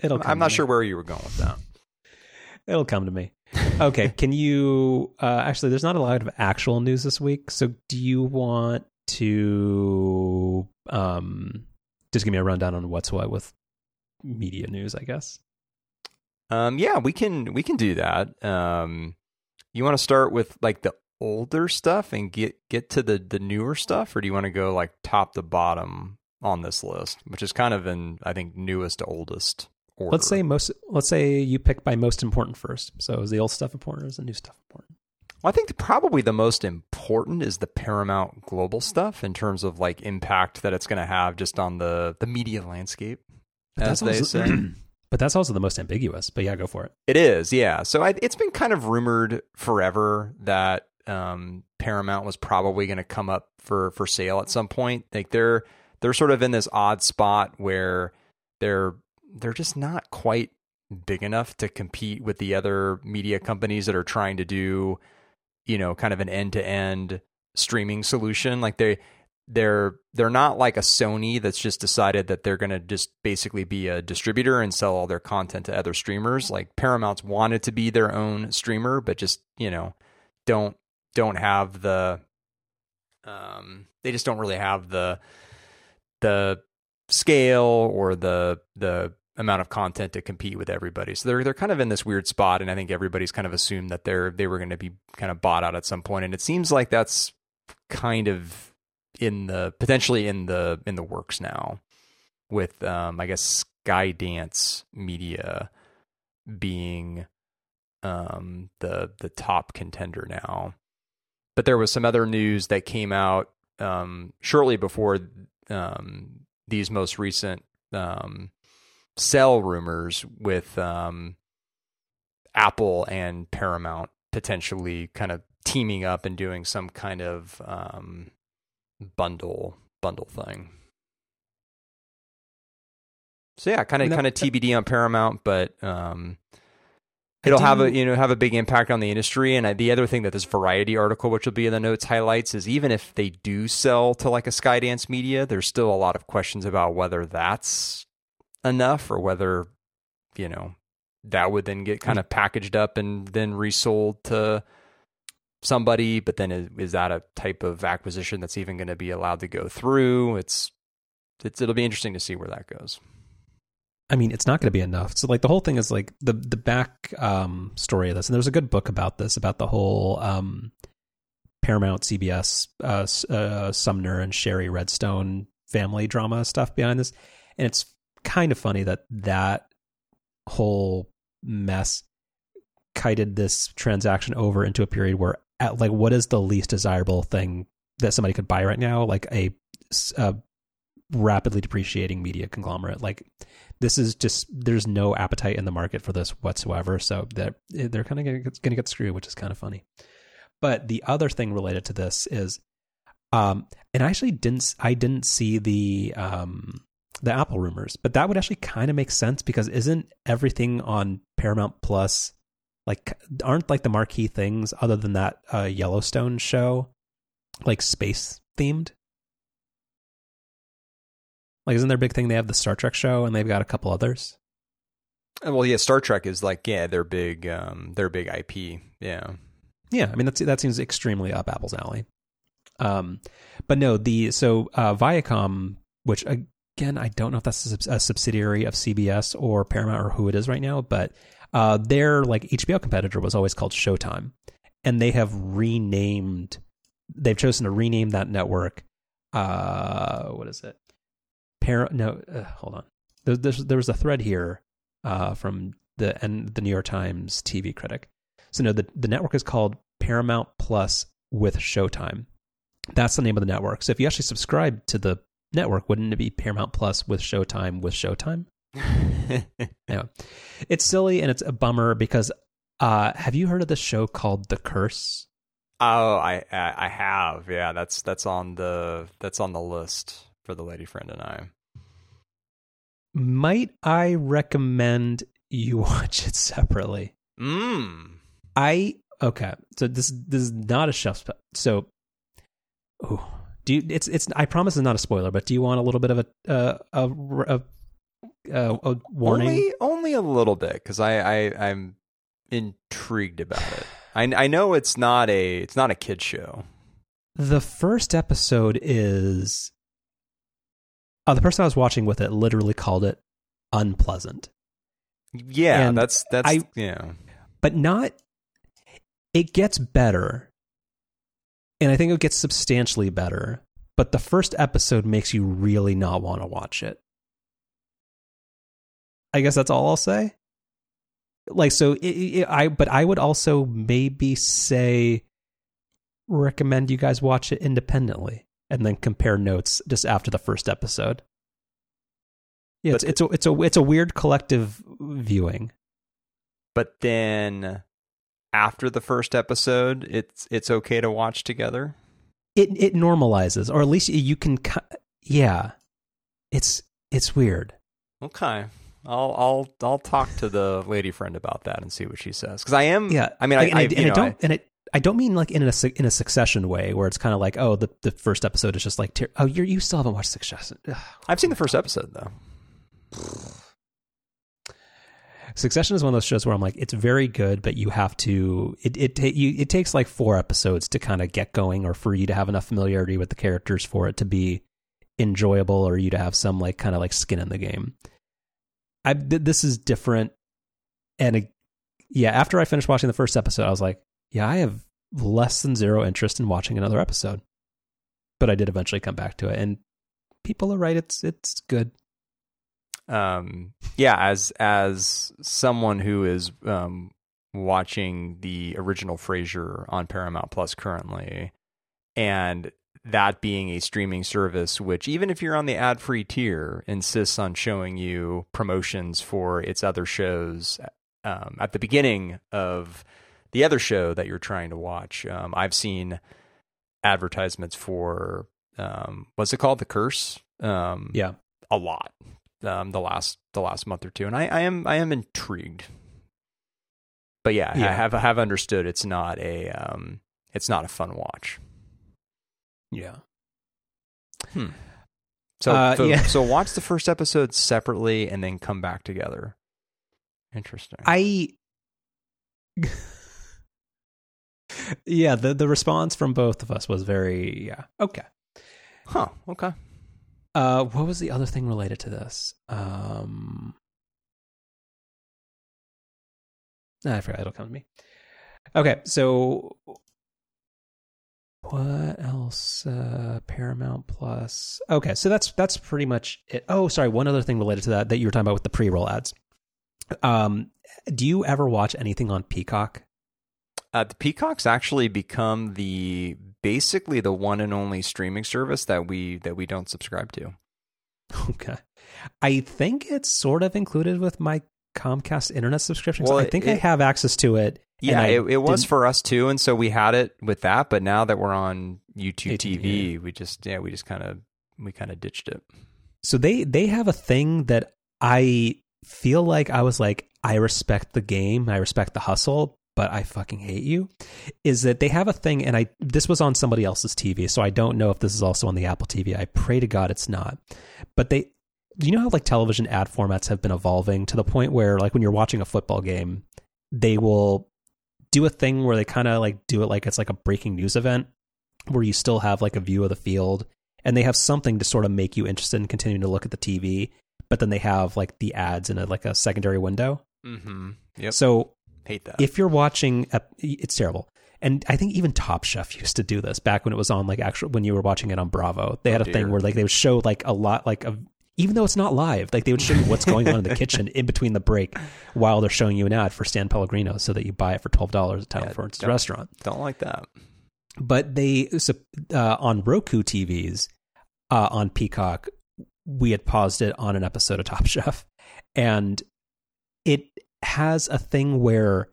It'll. come I'm not me. sure where you were going with that. It'll come to me. Okay. Can you? Uh, actually, there's not a lot of actual news this week. So, do you want to um just give me a rundown on what's what with media news, I guess. Um, yeah, we can we can do that. Um, you want to start with like the older stuff and get get to the the newer stuff, or do you want to go like top to bottom on this list, which is kind of in I think newest to oldest order? Let's say most. Let's say you pick by most important first. So is the old stuff important, or is the new stuff important? Well, I think the, probably the most important is the Paramount Global stuff in terms of like impact that it's going to have just on the the media landscape, But as they say. But that's also the most ambiguous. But yeah, go for it. It is, yeah. So I, it's been kind of rumored forever that um, Paramount was probably going to come up for for sale at some point. Like they're they're sort of in this odd spot where they're they're just not quite big enough to compete with the other media companies that are trying to do, you know, kind of an end to end streaming solution. Like they they're they're not like a Sony that's just decided that they're going to just basically be a distributor and sell all their content to other streamers. Like Paramount's wanted to be their own streamer, but just you know don't don't have the um they just don't really have the the scale or the the amount of content to compete with everybody. So they're they're kind of in this weird spot and I think everybody's kind of assumed that they're they were going to be kind of bought out at some point and it seems like that's kind of in the potentially in the in the works now with um I guess Skydance Media being um the the top contender now. But there was some other news that came out um shortly before um these most recent um sell rumors with um Apple and Paramount potentially kind of teaming up and doing some kind of um bundle bundle thing. So yeah, kind of kind of TBD on Paramount, but um, it'll have a you know have a big impact on the industry. And I, the other thing that this Variety article, which will be in the notes, highlights is even if they do sell to like a Skydance Media, there's still a lot of questions about whether that's enough or whether you know that would then get kind of packaged up and then resold to somebody but then is, is that a type of acquisition that's even going to be allowed to go through it's it's it'll be interesting to see where that goes I mean, it's not going to be enough. So, like, the whole thing is like the the back um, story of this, and there's a good book about this about the whole um, Paramount, CBS, uh, uh, Sumner and Shari Redstone family drama stuff behind this, and it's kind of funny that that whole mess kited this transaction over into a period where, at, like, what is the least desirable thing that somebody could buy right now? Like a rapidly depreciating media conglomerate, like this is just there's no appetite in the market for this whatsoever. So that they're kind of going to get screwed, which is kind of funny. But the other thing related to this is, um, and I actually didn't I didn't see the um the Apple rumors, but that would actually kind of make sense because isn't everything on Paramount Plus like aren't like the marquee things other than that uh, Yellowstone show like space themed? Like, isn't their big thing? They have the Star Trek show, and they've got a couple others. Uh, well yeah star trek is like yeah their big um their big ip yeah Yeah, I mean that's that seems extremely up Apple's alley. Um, but no, the so uh, Viacom, which again I don't know if that's a, a subsidiary of CBS or Paramount or who it is right now, but uh, their like HBO competitor was always called Showtime, and they have renamed. They've chosen to rename that network. Uh, what is it? Par no, uh, hold on. There, there was a thread here uh, from the and the New York Times TV critic. So no, the the network is called Paramount Plus with Showtime. That's the name of the network. So if you actually subscribe to the network, wouldn't it be Paramount Plus with Showtime with Showtime? Yeah, it's silly and it's a bummer because uh, have you heard of the show called The Curse? oh i i I have yeah that's that's on the that's on the list for the lady friend and i Might I recommend you watch it separately? mm. I okay. So this this is not a chef's so. Ooh, do you? It's it's. I promise it's not a spoiler, but do you want a little bit of a uh, a, a, a, a warning? Only, only a little bit because I, I I'm intrigued about it. I I know it's not a it's not a kid show. The first episode is. Uh, the person I was watching with it literally called it unpleasant. Yeah, And that's that's I- yeah. but not it gets better and i think it gets substantially better but the first episode makes you really not want to watch it i guess that's all i'll say. Like so it, it, i but i would also maybe say recommend you guys watch it independently and then compare notes just after the first episode. Yeah it's, it's a it's a it's a weird collective viewing. But then after the first episode, it's it's okay to watch together. it it normalizes or at least you can yeah. It's it's weird. Okay. I'll I'll I'll talk to the lady friend about that and see what she says. Because I am. yeah I mean, and, I, I, and you know, don't and it I don't mean like in a in a succession way where it's kind of like oh the the first episode is just like ter- oh you you still haven't watched Succession Ugh. I, I've seen the first episode though. Succession is one of those shows where I'm like it's very good but you have to it it you, it takes like four episodes to kind of get going or for you to have enough familiarity with the characters for it to be enjoyable or you to have some like kind of like skin in the game. I th- this is different and it, yeah after I finished watching the first episode I was like yeah I have less than zero interest in watching another episode. But I did eventually come back to it and people are right it's it's good. um yeah as as someone who is um watching the original Frasier on Paramount Plus currently and that being a streaming service which even if you're on the ad-free tier insists on showing you promotions for its other shows um, at the beginning of the other show that you're trying to watch um, I've seen advertisements for um, what's it called the curse um, Yeah. a lot um, the last the last month or two, and I, I am I am intrigued. But yeah, Yeah. I have have understood it's not a um, it's not a fun watch. Yeah. So Uh, so, yeah. so watch the first episode separately and then come back together. Interesting. I Yeah, the the response from both of us was very yeah. Okay. huh? Okay. Uh what was the other thing related to this? Um I forgot it'll come to me. Okay, so what else? Uh Paramount Plus. Okay, so that's that's pretty much it. Oh, sorry, one other thing related to that that you were talking about with the pre-roll ads. Um do you ever watch anything on Peacock? Uh, the Peacock's actually become the basically the one and only streaming service that we that we don't subscribe to. Okay. I think it's sort of included with my Comcast internet subscription. Well, I think I have access to it. Yeah, it, it was for us too, and so we had it with that. But now that we're on YouTube ATV, TV, we just yeah, we just kind of we kind of ditched it. So they they have a thing that I feel like I was like I respect the game, I respect the hustle, but I fucking hate you. Is that they have a thing and I this was on somebody else's TV, so I don't know if this is also on the Apple TV. I pray to God it's not. But they you know how like television ad formats have been evolving to the point where like when you're watching a football game, they will do a thing where they kind of like do it like it's like a breaking news event where you still have like a view of the field and they have something to sort of make you interested in continuing to look at the TV, but then they have like the ads in a like a secondary window. Mm-hmm. Yep. So Hate that. if you're watching, a, it's terrible. And I think even Top Chef used to do this back when it was on like actual when you were watching it on Bravo. They had Oh, a thing where like they would show like a lot like of even though it's not live, like they would show you what's going on in the kitchen in between the break while they're showing you an ad for San Pellegrino so that you buy it for twelve dollars at Title Yeah, Ford's don't- restaurant Don't like that. but they so, uh, on Roku TVs uh, on Peacock, we had paused it on an episode of Top Chef, and it has a thing where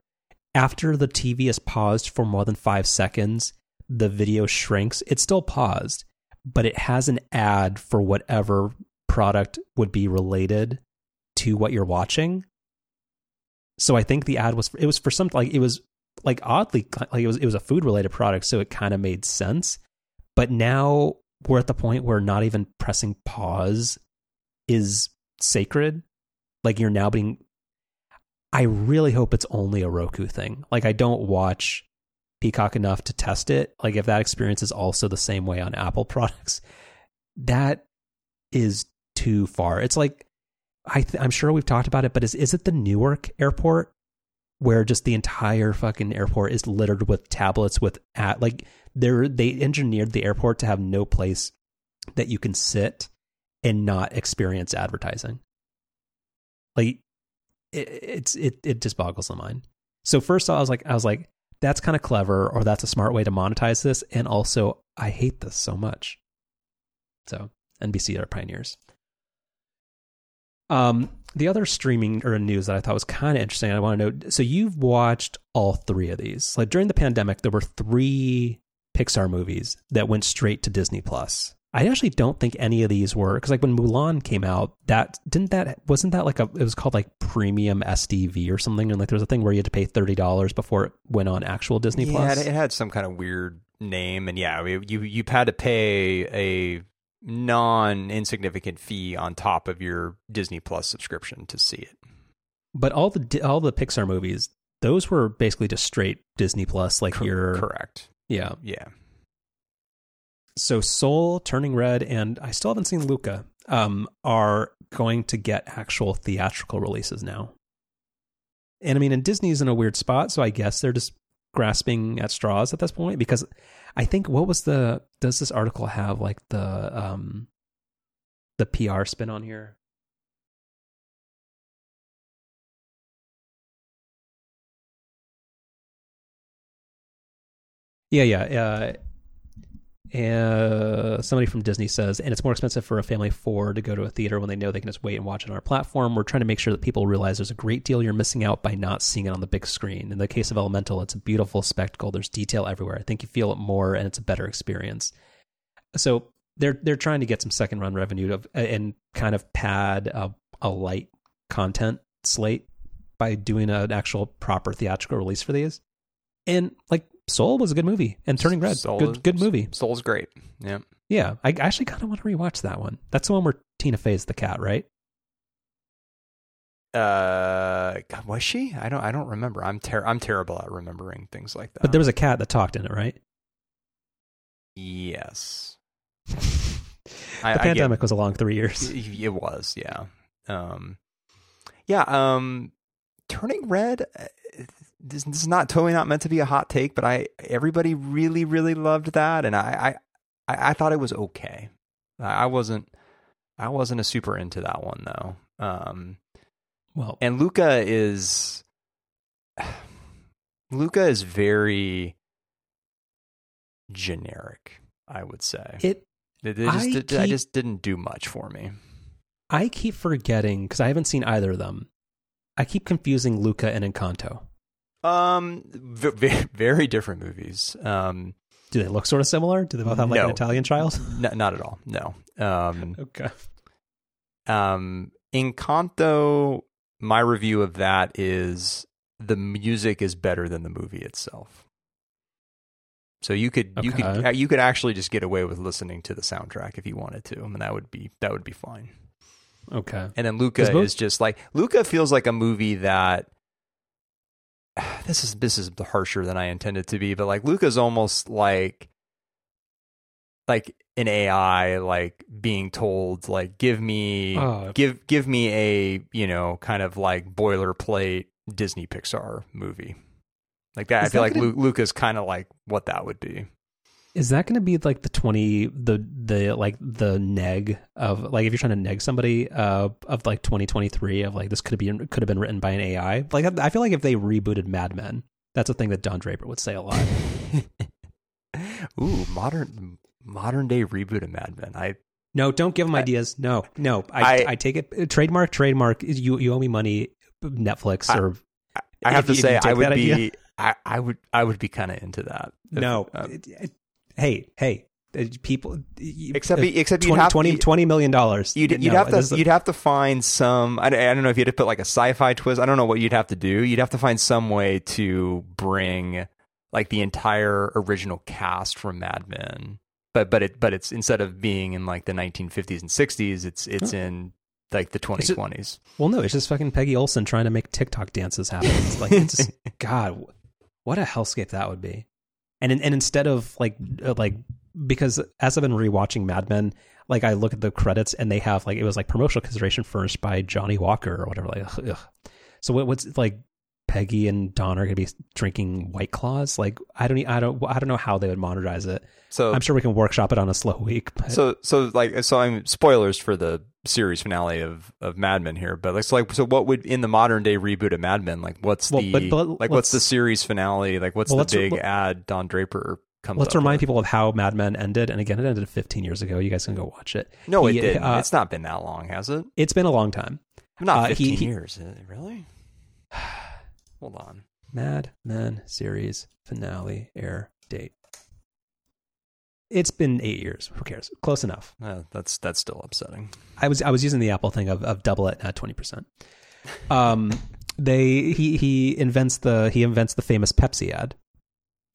after the TV is paused for more than five seconds, the video shrinks. It's still paused, but it has an ad for whatever product would be related to what you're watching. So I think the ad was it was for something like it was like oddly like it was it was a food related product, so it kind of made sense. But now we're at the point where not even pressing pause is sacred. Like you're now being. I really hope it's only a Roku thing. Like I don't watch Peacock enough to test it. Like if that experience is also the same way on Apple products, that is too far. It's like I th- I'm sure we've talked about it, but is is it the Newark airport where just the entire fucking airport is littered with tablets with at like they're they engineered the airport to have no place that you can sit and not experience advertising. Like it, it's it it just boggles the mind. So first I was like I was like that's kind of clever or that's a smart way to monetize this and also I hate this so much. So NBC are pioneers. Um, the other streaming or news that I thought was kind of interesting, I want to know. So you've watched all three of these. Like during the pandemic, there were three Pixar movies that went straight to Disney Plus. I actually don't think any of these were because like when Mulan came out, that didn't that wasn't that like a it was called like premium SDV or something, and like there was a thing where you had to pay thirty dollars before it went on actual Disney yeah, Plus. it had some kind of weird name, and yeah, you you had to pay a non insignificant fee on top of your Disney Plus subscription to see it. But all the all the Pixar movies, those were basically just straight Disney Plus, like Cor- your correct. yeah. Yeah. So Soul, Turning Red, and I still haven't seen Luca. Um, are going to get actual theatrical releases now. And I mean, and Disney's in a weird spot, so I guess they're just grasping at straws at this point because I think what was the does this article have like the um the PR spin on here? Yeah, yeah. Uh, uh, somebody from Disney says, and it's more expensive for a family of four to go to a theater when they know they can just wait and watch it on our platform. We're trying to make sure that people realize there's a great deal you're missing out by not seeing it on the big screen. In the case of Elemental, it's a beautiful spectacle. There's detail everywhere. I think you feel it more, and it's a better experience. So they're they're trying to get some second run revenue of, and kind of pad a, a light content slate by doing an actual proper theatrical release for these. And like Soul was a good movie, and Turning Red, Soul good is- good movie. Soul's great. Yeah. Yeah, I actually kind of want to rewatch that one. That's the one where Tina Fey's the cat, right? Uh, God, was she? I don't. I don't remember. I'm ter- I'm terrible at remembering things like that. But there was a cat that talked in it, right? yes. the I- I get- pandemic was a long three years. It it was, yeah. Um, yeah. Um, turning red. This, this is not totally not meant to be a hot take, but I everybody really really loved that, and I I, I I thought it was okay. I I wasn't I wasn't a super into that one though. Um, Well, and Luca is Luca is very generic. I would say it. it, it just I did- I keep- just didn't do much for me. I keep forgetting because I haven't seen either of them. I keep confusing Luca and Encanto. Um, v- very different movies. Um, Do they look sort of similar? Do they both have like an Italian child? not at all. No. Um, Okay. um, Encanto. My review of that is the music is better than the movie itself. So you could you could you could actually just get away with listening to the soundtrack if you wanted to, and that would be that would be fine. Okay. And then Luca both- is just like Luca feels like a movie that this is this is harsher than I intended to be, but like Luca's almost like like an AI like being told like give me Oh. give give me a you know kind of like boilerplate Disney Pixar movie like that. I feel that like gonna- Lu- Luca's kind of like what that would be. Is that going to be like the twenty the the like the neg of like if you're trying to neg somebody uh of like 2023 of like this could have been could have been written by an AI like I feel like if they rebooted Mad Men that's a thing that Don Draper would say a lot. Ooh, modern modern day reboot of Mad Men. I No, don't give them I- ideas. No, no, I, I, I- take it. Trademark, trademark. You you owe me money. Netflix I- or I have to you- say I would be I, I would I would be kind of into that. If- no. uh, It- it- hey, hey, uh, people. except uh, except you'd 20, have 20, 20 million dollars. you'd, you'd No, have to you'd have to find some I, I don't know if you had to put like a sci-fi twist. I don't know what you'd have to do. You'd have to find some way to bring like the entire original cast from Mad Men. But but it but it's instead of being in like the 1950s and 60s, it's it's in like the It's just- 2020s. Well, no, it's just fucking Peggy Olson trying to make TikTok dances happen. It's like, it's just, God, what a hellscape that would be. And and instead of like uh, like because as I've been rewatching Mad Men, like I look at the credits and they have like it was like promotional consideration furnished by Johnnie Walker or whatever. Like, ugh. so what, what's like Peggy and Don are going to be drinking White Claws? Like I don't, I don't, I don't know how they would monetize it. So I'm sure we can workshop it on a slow week. But so so like so I'm spoilers for the series finale of of Mad Men here, but it's like so what would in the modern day reboot of Mad Men like what's Well, the but- but like what's the series finale like what's Well, the big ad Don Draper comes let's remind with? people of how Mad Men ended. And again, it ended 15 years ago. You guys can go watch it. No, it didn't. uh, it's not been that long, has it? It's been a long time. Not uh, 15 he- he- years, it? really? Hold on. Mad Men series finale air date. It's been eight years. Who cares? Close enough. Uh, that's that's still upsetting. I was I was using the Apple thing of, of double it and add twenty percent. Um, they he he invents the he invents the famous Pepsi ad.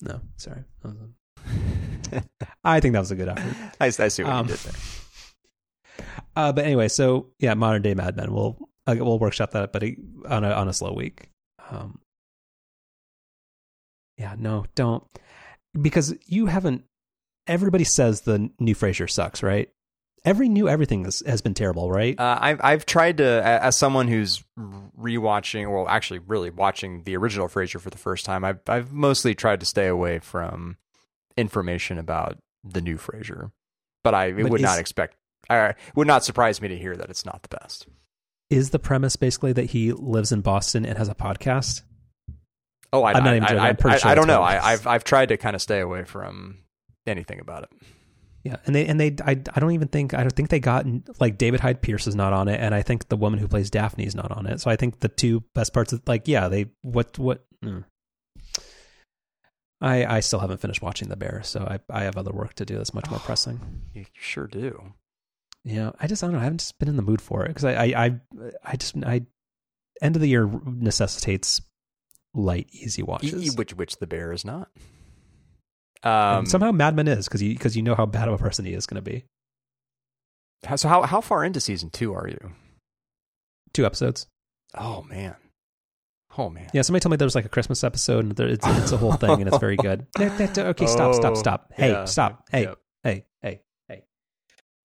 No, sorry. I think that was a good effort. I, I see what Um, you did there. Uh, but anyway, so yeah, modern day Mad Men. We'll uh, we'll workshop that, but on a on a slow week. Um, yeah, no, don't because you haven't. Everybody says the new Frasier sucks, right? Every new everything has, has been terrible, right? Uh, I've I've tried to as someone who's rewatching, well, actually, really watching the original Frasier for the first time. I've I've mostly tried to stay away from information about the new Frasier, but I But would not expect. I would not surprise me to hear that it's not the best. Is the premise basically that he lives in Boston and has a podcast? Oh, I, I'm not I, even joking. I, I- sure I don't know. I. I've I've tried to kind of stay away from anything about it. Yeah, and they and they I, I don't even think I don't think they got like David Hyde Pierce is not on it, and I think the woman who plays Daphne is not on it. So I think the two best parts of like yeah they what what. mm. I I still haven't finished watching The Bear, so I I have other work to do that's much more pressing. You sure do. Yeah, I just I don't know. I haven't just been in the mood for it because I, I I I just I end of the year necessitates light, easy watches. which which the bear is not. Um, somehow Mad Men is because you because you know how bad of a person he is going to be. so how how far into season two are you? Two episodes. Oh man. Oh man. Yeah, somebody told me there was like a Christmas episode, and there, it's, it's a whole thing, and it's very good. No, no, no, okay, stop, stop, Oh, stop. Hey, yeah. stop. Hey, Yep. hey, hey, hey.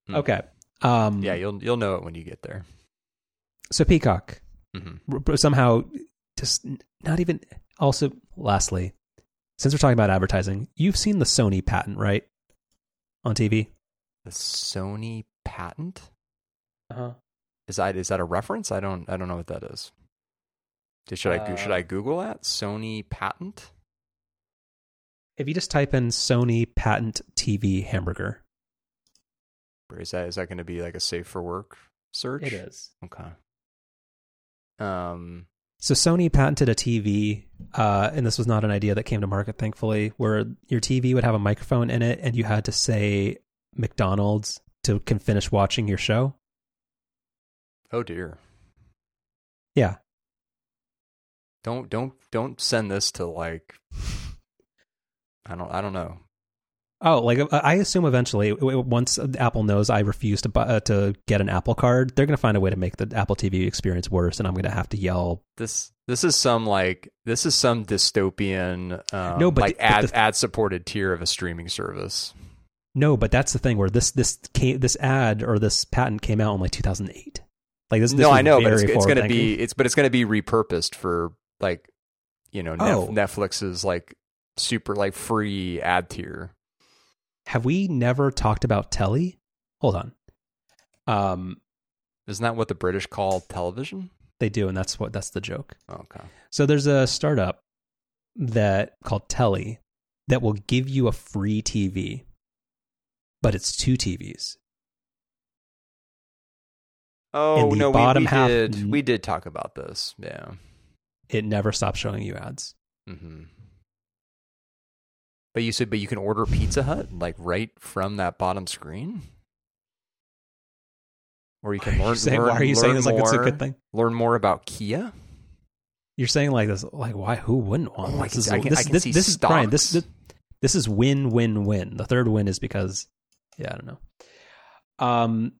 Hmm. Okay. Um, Yeah, you'll you'll know it when you get there. So Peacock hmm r- somehow just not even. Also, lastly, since we're talking about advertising, you've seen the Sony patent, right? On TV. The Sony patent Uh huh. is that is that a reference? I don't I don't know what that is. Should I go- should Uh, I Google that Sony patent? If you just type in Sony patent TV hamburger, is that is that going to be like a safe for work search? it is. Okay. Um. So Sony patented a TV, uh, and this was not an idea that came to market, thankfully, where your TV would have a microphone in it, and you had to say McDonald's to can finish watching your show. Oh dear. Yeah, Don't don't don't send this to like. I don't I don't know. Oh, like uh, I assume eventually, once Apple knows I refuse to buy, uh, to get an Apple Card, they're going to find a way to make the Apple TV experience worse, and I'm going to have to yell. This this is some like this is some dystopian um, No, but like the- ad the- ad supported tier of a streaming service. No, but that's the thing where this this came, this ad or this patent came out in like 2008. Like this. this no, I know, but it's, it's going to be it's but it's going to be repurposed for like you know Oh. Netflix's like super like free ad tier. Have we never talked about Telly? Hold on. Um, Isn't that what the British call television? they do, and that's what that's the joke. Okay. So there's a startup that called Telly that will give you a free TV, but it's two TVs. Oh no, we, bottom we half- did we did talk about this. Yeah. It never stops showing you ads. hmm But you said, but you can order Pizza Hut like right from that bottom screen, or you can learn. you saying, learn, why are you saying this like it's a more- good thing? Learn more about Kia. You're saying like this, like why? Who wouldn't want? Oh, this is I can- this, this, this is Brian. This, this this is win win win. The third win is because, yeah, I don't know. Um,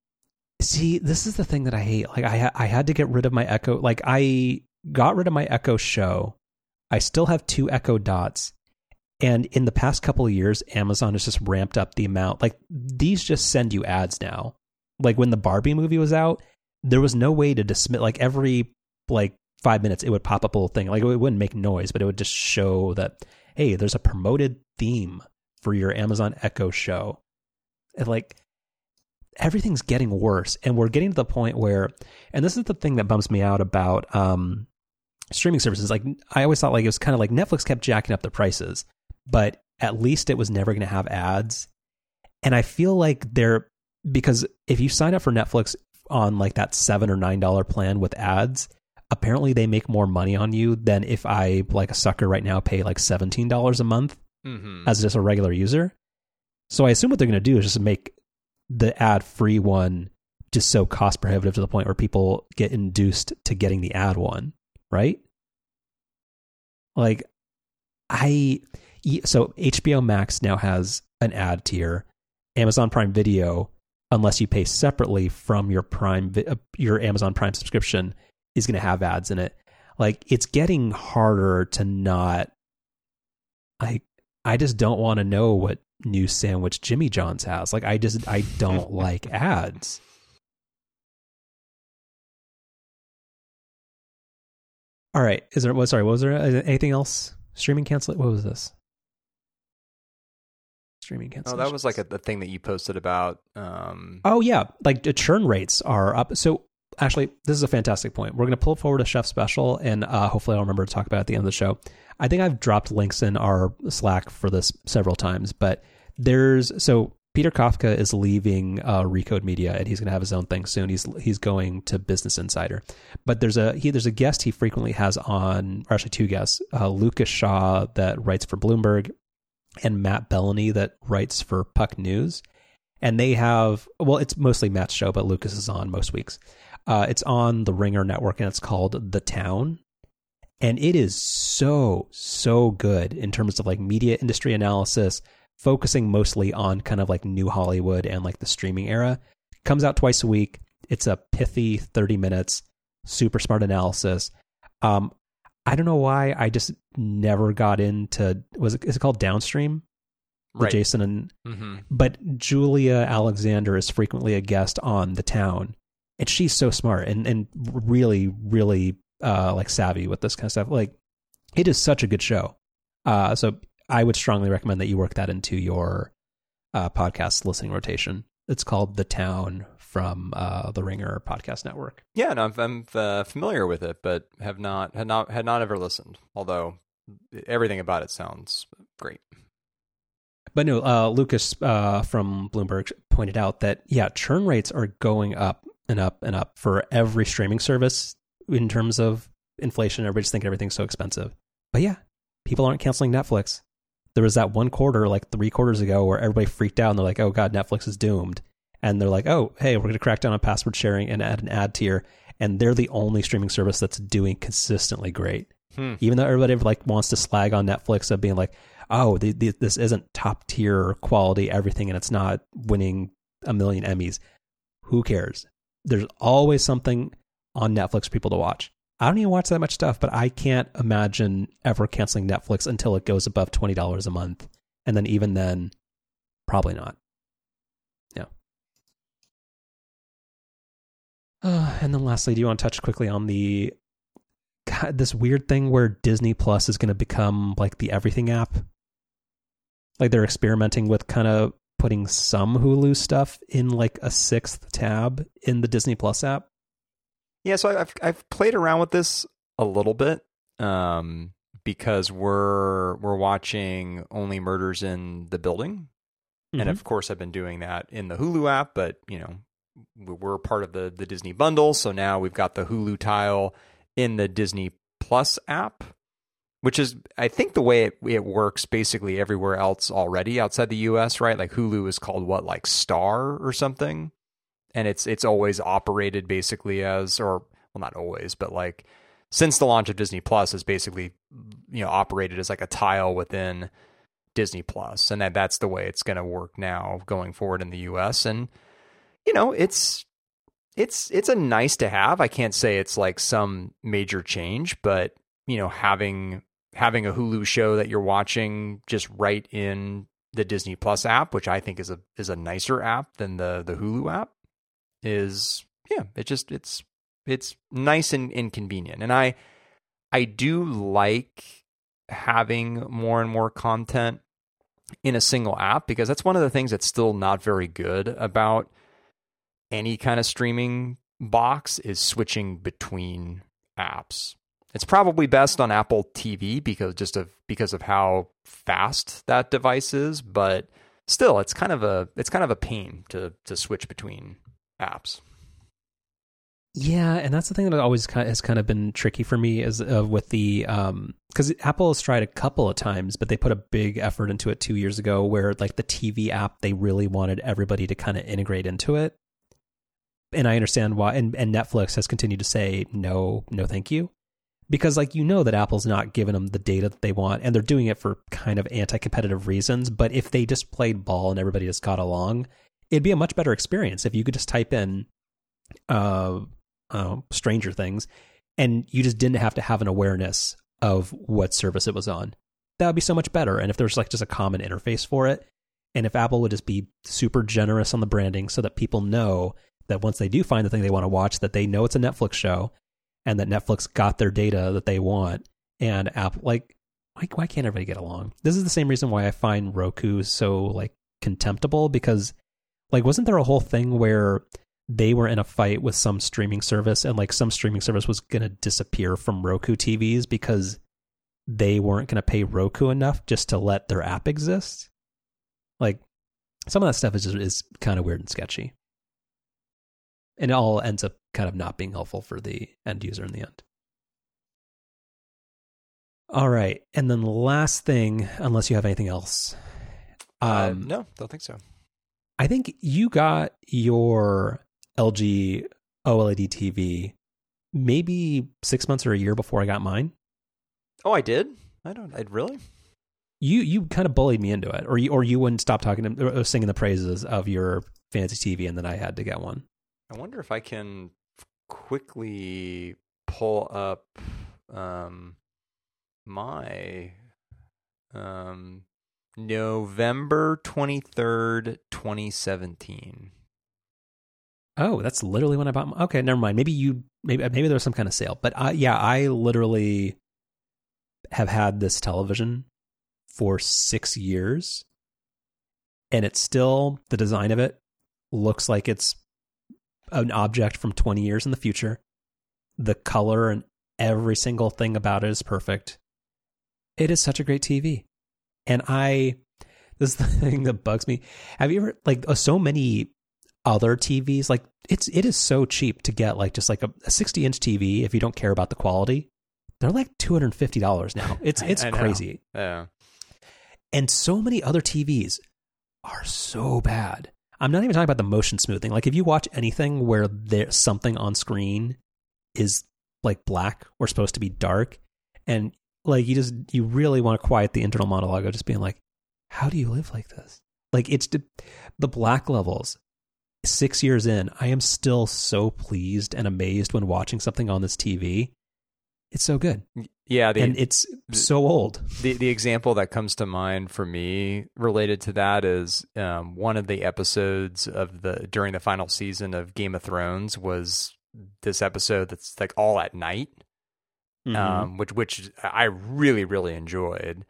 see, this is the thing that I hate. Like I I had to get rid of my Echo. Like I got rid of my Echo Show. I still have two Echo Dots. And in the past couple of years, Amazon has just ramped up the amount. Like these just send you ads now. Like when the Barbie movie was out, there was no way to dismiss like every like five minutes it would pop up a little thing. Like it wouldn't make noise, but it would just show that hey, there's a promoted theme for your Amazon Echo show. And like everything's getting worse. And we're getting to the point where and this is the thing that bumps me out about um streaming services. Like I always thought like it was kind of like Netflix kept jacking up the prices, but at least it was never going to have ads. And I feel like they're because if you sign up for Netflix on like that seven or nine dollar plan with ads, apparently they make more money on you than if I like a sucker right now pay like seventeen dollars a month Mm-hmm. as just a regular user. So I assume what they're going to do is just make the ad free one just so cost prohibitive to the point where people get induced to getting the ad one, right? Like I so HBO Max now has an ad tier. Amazon Prime Video unless you pay separately from your Prime uh, your Amazon Prime subscription is going to have ads in it. Like it's getting harder to not I I just don't want to know what new sandwich Jimmy John's has. Like I just I don't like ads. All right, is there? What? Sorry, what was there anything else? Streaming cancel? It, what was this? Streaming Oh, that was like a, the thing that you posted about. Um, Oh yeah, like the churn rates are up. So actually, this is a fantastic point. We're going to pull forward a chef special, and uh, hopefully, I'll remember to talk about it at the end of the show. I think I've dropped links in our Slack for this several times, but there's so Peter Kafka is leaving uh, Recode Media, and he's going to have his own thing soon. He's he's going to Business Insider, but there's a he there's a guest he frequently has on, or actually two guests, uh, Lucas Shaw that writes for Bloomberg, and Matt Belloni that writes for Puck News. And they have well it's mostly matt's show but lucas is on most weeks. Uh, it's on the ringer network and it's called the town. And it is so so good in terms of like media industry analysis focusing mostly on kind of like new hollywood and like the streaming era. Comes out twice a week. It's a pithy 30 minutes super smart analysis. Um i don't know why i just never got into was it is it called downstream the right. jason and hmm but Julia Alexander is frequently a guest on The Town, and she's so smart and and really really uh, like savvy with this kind of stuff. Like it is such a good show. Uh, so I would strongly recommend that you work that into your uh, podcast listening rotation. It's called The Town from uh, the Ringer Podcast Network. Yeah, no, I'm, I'm uh, familiar with it, but have not had not had not ever listened. Although everything about it sounds great. But no, uh, Lucas uh, from Bloomberg pointed out that yeah, churn rates are going up and up and up for every streaming service in terms of inflation. Everybody's thinking everything's so expensive. But yeah, people aren't canceling Netflix. There was that one quarter, like three quarters ago, where everybody freaked out and they're like, "Oh God, Netflix is doomed." And they're like, "Oh, hey, we're going to crack down on password sharing and add an ad tier." And they're the only streaming service that's doing consistently great Hmm. even though everybody like wants to slag on Netflix of being like, oh, the, the, this isn't top tier quality everything, and it's not winning a million Emmys. Who cares? There's always something on Netflix for people to watch. I don't even watch that much stuff, but I can't imagine ever canceling Netflix until it goes above twenty dollars a month, and then even then, probably not. Yeah. Uh, and then lastly, do you want to touch quickly on the God, this weird thing where Disney Plus is going to become like the everything app? Like they're experimenting with kind of putting some Hulu stuff in like a sixth tab in the Disney Plus app. Yeah, so I've I've played around with this a little bit um, because we're we're watching Only Murders in the Building, and Mhm. of course I've been doing that in the Hulu app. But you know, we're part of the the Disney bundle, so now we've got the Hulu tile in the Disney Plus app, which is I think the way it, it works basically everywhere else already outside the U.S. Right? Like Hulu is called what, like Star or something, and it's it's always operated basically as or well not always, but like since the launch of Disney Plus is basically you know operated as like a tile within Disney Plus, and that that's the way it's going to work now going forward in the U.S. And you know, it's it's it's a nice to have. I can't say it's like some major change, but you know, having having a Hulu show that you're watching just right in the Disney Plus app, which I think is a is a nicer app than the the Hulu app. is yeah, it just it's it's nice and, and convenient. And I I do like having more and more content in a single app because that's one of the things that's still not very good about any kind of streaming box is switching between apps. It's probably best on Apple TV because just of because of how fast that device is, but still it's kind of a it's kind of a pain to to switch between apps. Yeah, and that's the thing that always kind of, has kind of been tricky for me is uh, with the um because Apple has tried a couple of times, but they put a big effort into it two years ago, where like the TV app they really wanted everybody to kind of integrate into it, and I understand why. And, and Netflix has continued to say no, no, thank you, because like you know that Apple's not giving them the data that they want, and they're doing it for kind of anti-competitive reasons. But if they just played ball and everybody just got along, it'd be a much better experience if you could just type in. Uh, uh, Stranger Things, and you just didn't have to have an awareness of what service it was on. That would be so much better. And if there's like just a common interface for it, and if Apple would just be super generous on the branding so that people know that once they do find the thing they want to watch, that they know it's a Netflix show and that Netflix got their data that they want. And Apple, like, why, why can't everybody get along? This is the same reason why I find Roku so like contemptible because, like, wasn't there a whole thing where they were in a fight with some streaming service and like some streaming service was going to disappear from Roku TVs because they weren't going to pay Roku enough just to let their app exist. Like some of that stuff is just, is kind of weird and sketchy. And it all ends up kind of not being helpful for the end user in the end. All right. And then last thing, unless you have anything else. Um, uh, no, don't think so. I think you got your LG OLED TV maybe six months or a year before I got mine. Oh, I did. I don't. I really. You you kind of bullied me into it, or you or you wouldn't stop talking to or singing the praises of your fancy TV, and then I had to get one. I wonder if I can quickly pull up um, my um, November twenty third, twenty seventeen. Oh, that's literally when I bought. My, okay, never mind. Maybe you maybe maybe there was some kind of sale, but uh, yeah, I literally have had this television for six years, and it's still the design of it looks like it's an object from twenty years in the future. The color and every single thing about it is perfect. It is such a great TV, and I. This is the thing that bugs me. Have you ever like uh, so many other TVs. Like it's it is so cheap to get like just like a, a 60 inch TV if you don't care about the quality. They're like two hundred and fifty dollars now. It's it's I, crazy. Yeah. And so many other TVs are so bad. I'm not even talking about the motion smoothing. Like if you watch anything where there's something on screen is like black or supposed to be dark, and like you just you really want to quiet the internal monologue of just being like, how do you live like this? Like it's the black levels six years in, I am still so pleased and amazed when watching something on this TV. It's so good. Yeah, the, and it's so old. The the example that comes to mind for me related to that is um, one of the episodes of the during the final season of Game of Thrones was this episode that's like all at night, mm-hmm. um, which which I really really enjoyed.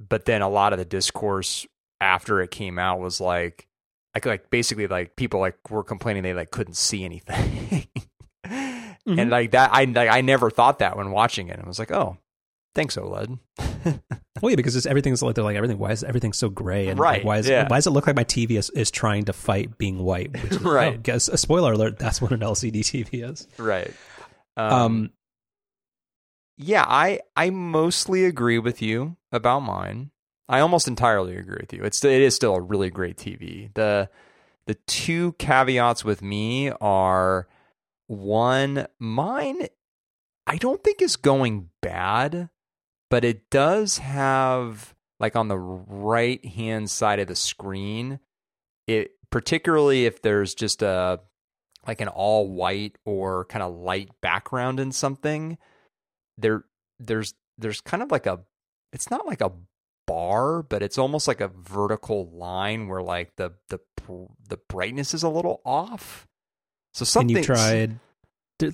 But then a lot of the discourse after it came out was like, like like basically like people like were complaining they like couldn't see anything. mm-hmm. And like that I like, I never thought that when watching it. I was like, "Oh, thanks OLED." well, yeah, because it's, everything's like they're like everything. Why is everything so gray? And right? Like, why is yeah. why does it look like my TV is, is trying to fight being white? Is, right. Oh, guess a spoiler alert. That's what an LCD TV is. Right. Um, um. Yeah, I I mostly agree with you about mine. I almost entirely agree with you. It's it is still a really great TV. The the two caveats with me are one, mine I don't think is going bad, but it does have like on the right hand side of the screen, it particularly if there's just a like an all white or kind of light background in something, there there's there's kind of like a it's not like a bar, but it's almost like a vertical line where like the the the brightness is a little off. So something and you tried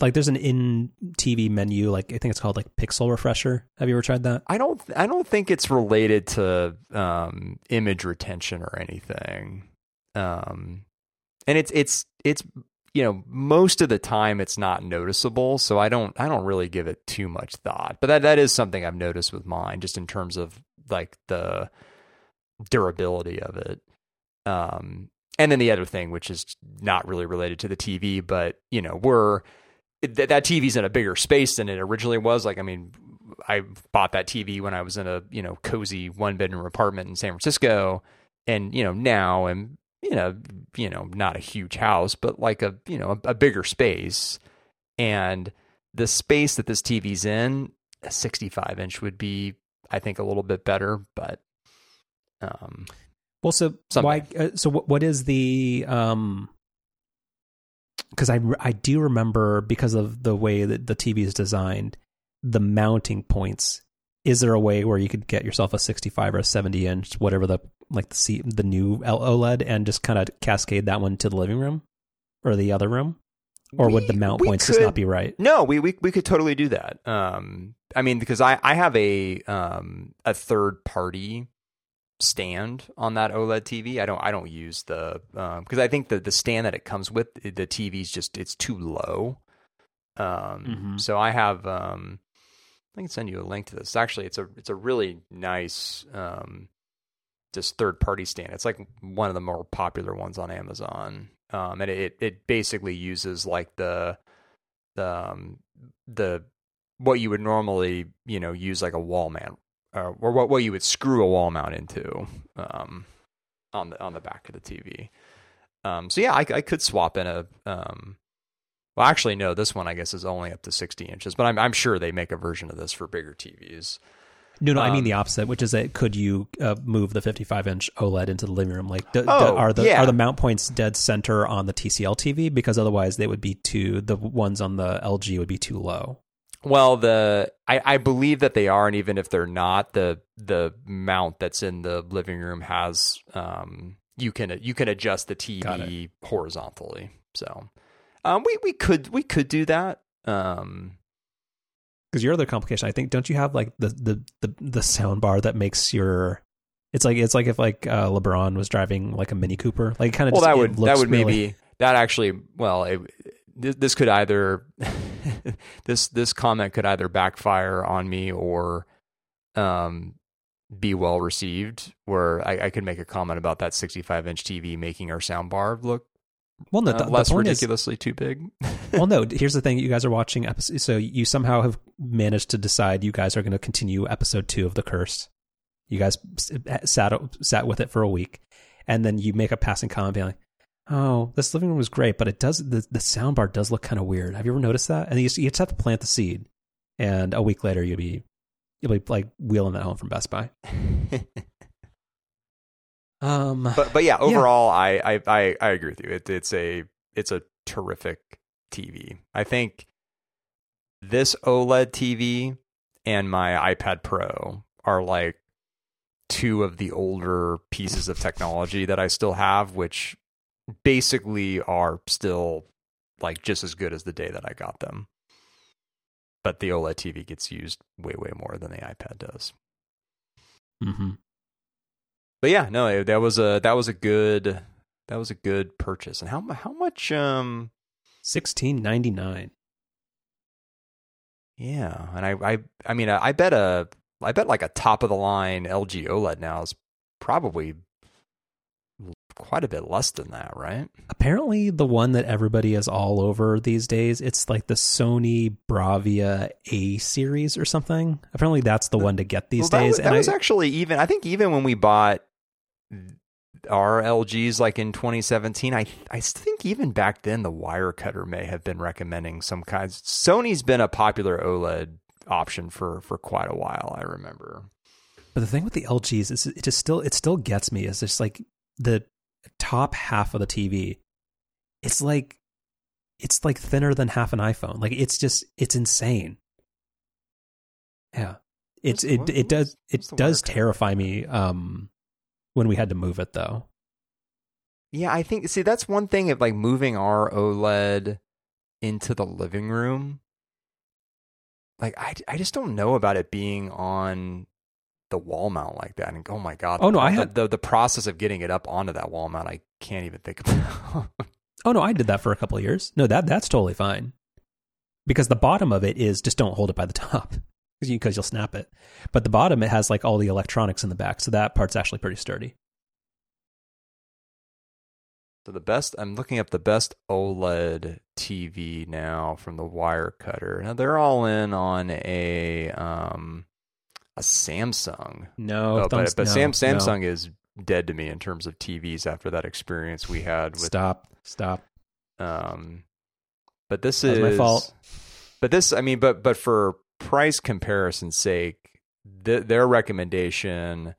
like there's an in TV menu like I think it's called like Pixel Refresher. Have you ever tried that? I don't I don't think it's related to um, image retention or anything. Um, and it's it's it's you know most of the time it's not noticeable, so I don't I don't really give it too much thought. But that that is something I've noticed with mine, just in terms of like the durability of it. Um, and then the other thing, which is not really related to the TV, but you know we're th- that TV's in a bigger space than it originally was. Like, I mean, I bought that TV when I was in a you know cozy one bedroom apartment in San Francisco, and you know now I'm you know you know not a huge house, but like a you know a, a bigger space, and the space that this TV's in, a 65 inch would be I think a little bit better, but um Well, so Something. why? Uh, so what? What is the? um Because I I do remember because of the way that the TV is designed, the mounting points. Is there a way where you could get yourself a 65 or a 70 inch, whatever the like the C, the new OLED, and just kind of cascade that one to the living room or the other room, or would the mount we points just not be right? No, we we we could totally do that. Um, I mean, because I I have a um a third party stand on that OLED TV. I don't I don't use the um because I think the the stand that it comes with the TV's just it's too low. Um, Mhm. so I have um I can send you a link to this. Actually, it's a it's a really nice um just third party stand. It's like one of the more popular ones on Amazon. Um, and it it basically uses like the the um, the what you would normally you know use like a wall mount uh, or what what you would screw a wall mount into um, on the on the back of the TV. Um, so yeah, I, I could swap in a um, well, actually, no. This one, I guess, is only up to sixty inches, but I'm I'm sure they make a version of this for bigger TVs. No, no, I mean Um, the opposite, which is that could you uh, move the 55 inch OLED into the living room? Like, do- Oh, are the yeah. are the mount points dead center on the TCL TV? Because otherwise, they would be too. The ones on the LG would be too low. Well, the I, I believe that they are, and even if they're not, the the mount that's in the living room has um you can you can adjust the TV horizontally. So um we, we could we could do that. Um Because your other complication, I think, don't you have like the the the, the sound bar that makes your it's like it's like if like uh, LeBron was driving like a Mini Cooper, like kind of. well just, that would that would really- maybe that actually well it, this, this could either this this comment could either backfire on me or um be well received where I, I could make a comment about that 65 inch TV making our sound bar look well, no, uh, the, the less is- ridiculously too big. well, no. Here's the thing: you guys are watching episode, so you somehow have managed to decide you guys are going to continue episode two of the curse. You guys sat sat with it for a week, and then you make a passing comment, being like, "Oh, this living room was great, but it does the the sound bar does look kind of weird." Have you ever noticed that? And you just, you just have to plant the seed, and a week later you'll be you'll be like wheeling that home from Best Buy. Um, but but yeah, overall, I, I I I agree with you. It, it's a it's a terrific TV. I think this OLED TV and my iPad Pro are like two of the older pieces of technology that I still have, which basically are still like just as good as the day that I got them. But the OLED TV gets used way way more than the iPad does. Mm-hmm. but yeah, no, that was a that was a good that was a good purchase. And how how much? Um, sixteen ninety nine. yeah, and I I I mean I, I bet a I bet like a top of the line LG OLED now is probably quite a bit less than that, right? apparently the one that everybody is all over these days it's like the sony bravia a series or something apparently that's the one to get these well, that days was, that and was I, actually even. I think even when we bought our LGs like in 2017, I I think even back then the Wirecutter may have been recommending some kinds. Sony's been a popular OLED option for for quite a while. I remember. but the thing with the lgs is it just still it still gets me is just like the top half of the tv it's like it's like thinner than half an iphone. Like it's just it's insane. Yeah. It's it it does it does terrify me um when we had to move it though. Yeah, I think see that's one thing of like moving our OLED into the living room. Like I, I just don't know about it being on the wall mount like that. And oh my god! Oh, no, I had- the the process of getting it up onto that wall mount. I can't even think about. Oh no, I did that for a couple of years. No, that that's totally fine. Because the bottom of it is just don't hold it by the top because you, 'cause you'll snap it. But the bottom it has like all the electronics in the back, so that part's actually pretty sturdy. So the best, I'm looking up the best OLED TV now from the wire cutter. Now they're all in on a um a Samsung. No, Oh, thumbs- but but no, Sam, no. Samsung is dead to me in terms of TVs after that experience we had with. Stop, stop. Um, but this is my fault. But this, I mean, but but for price comparison's sake, th- their recommendation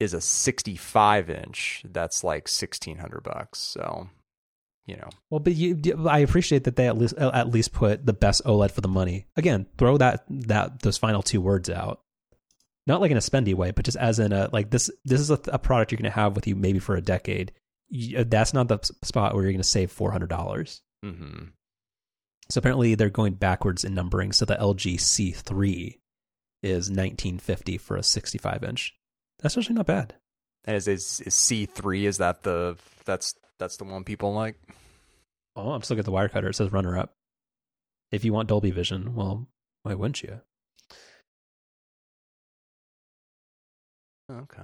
is a 65 inch. That's like 1600 bucks. So, you know, Well, but you, I appreciate that they at least at least put the best OLED for the money. Again, throw that that those final two words out. Not like in a spendy way, but just as in a like this. This is a, a product you're going to have with you maybe for a decade. You, that's not the spot where you're going to save four hundred dollars. hmm So apparently they're going backwards in numbering. So the LG C3 is 1950 for a 65 inch. That's actually not bad. and is, is is C3? Is that the that's that's the one people like? Oh, I'm still at the wire cutter. It says runner up. If you want Dolby Vision, well, why wouldn't you? Okay,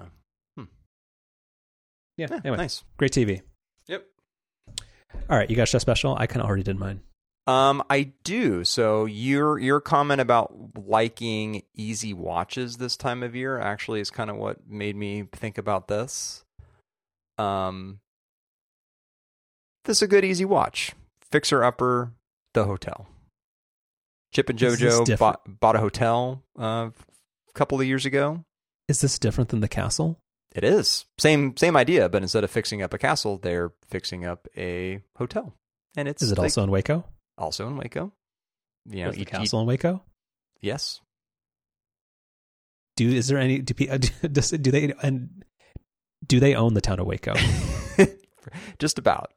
Yeah. Yeah, anyway, nice. great TV. Yep. All right, you got a special. I kind of already did mine. Um, I do. So your your comment about liking easy watches this time of year actually is kind of what made me think about this. Um, this is a good easy watch. Fixer Upper, the hotel. Chip and JoJo bought, bought a hotel uh, a couple of years ago. Is this different than the castle? It is same same idea, but instead of fixing up a castle, they're fixing up a hotel, and it's Is it like, also in Waco? also in Waco. You know, each- each- castle in Waco? yes, Do is there any do, pe- does, do they and do they own the town of Waco? just about.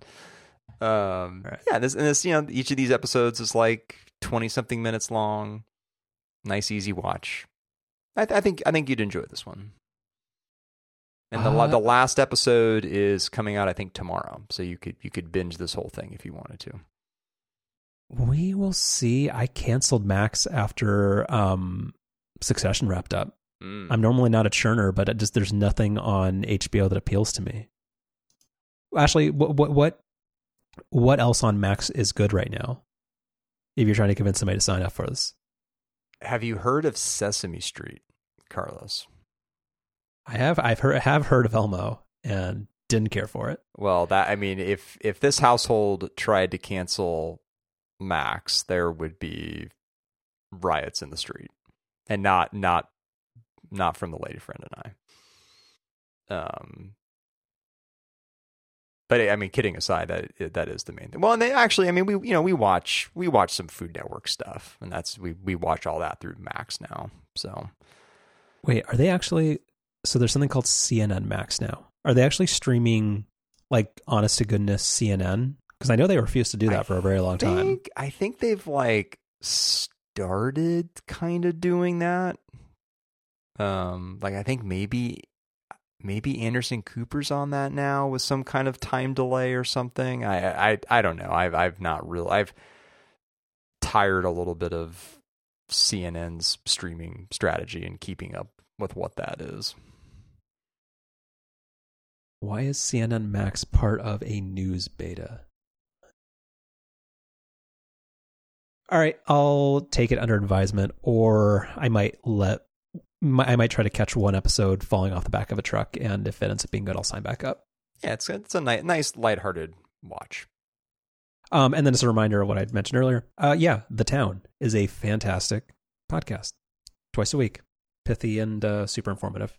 Um, Right. Yeah, this and this, you know, each of these episodes is like twenty something minutes long. Nice, easy watch. I, th- I think I think you'd enjoy this one. And the Uh, the last episode is coming out, I think, tomorrow. So you could you could binge this whole thing if you wanted to. we will see. I canceled Max after um, Succession wrapped up. Mm. I'm normally not a churner, but just there's nothing on HBO that appeals to me. Ashley, what what what what else on Max is good right now? If you're trying to convince somebody to sign up for this, Have you heard of Sesame Street, Carlos? I have I've heard have heard of Elmo and didn't care for it. Well, that I mean, if if this household tried to cancel Max, there would be riots in the street, and not not not from the lady friend and I. Um, but I mean, kidding aside, that that is the main thing. Well, and they actually, I mean, we you know we watch we watch some Food Network stuff, and that's we we watch all that through Max now. So Wait, are they actually? So there's something called CNN Max now. Are they actually streaming like honest to goodness CNN? Because I know they refused to do that I for a very long time. I think they've like started kind of doing that. Um, like I think maybe maybe Anderson Cooper's on that now with some kind of time delay or something. I I I don't know. I've I've not real I've tired a little bit of CNN's streaming strategy and keeping up with what that is. Why is CNN Max part of a news beta? All right, I'll take it under advisement, or I might let I might try to catch one episode falling off the back of a truck, and if it ends up being good, I'll sign back up. Yeah, it's it's a nice nice lighthearted watch. Um, and then as a reminder of what I mentioned earlier, uh, yeah, The Town is a fantastic podcast, twice a week, pithy and uh, super informative.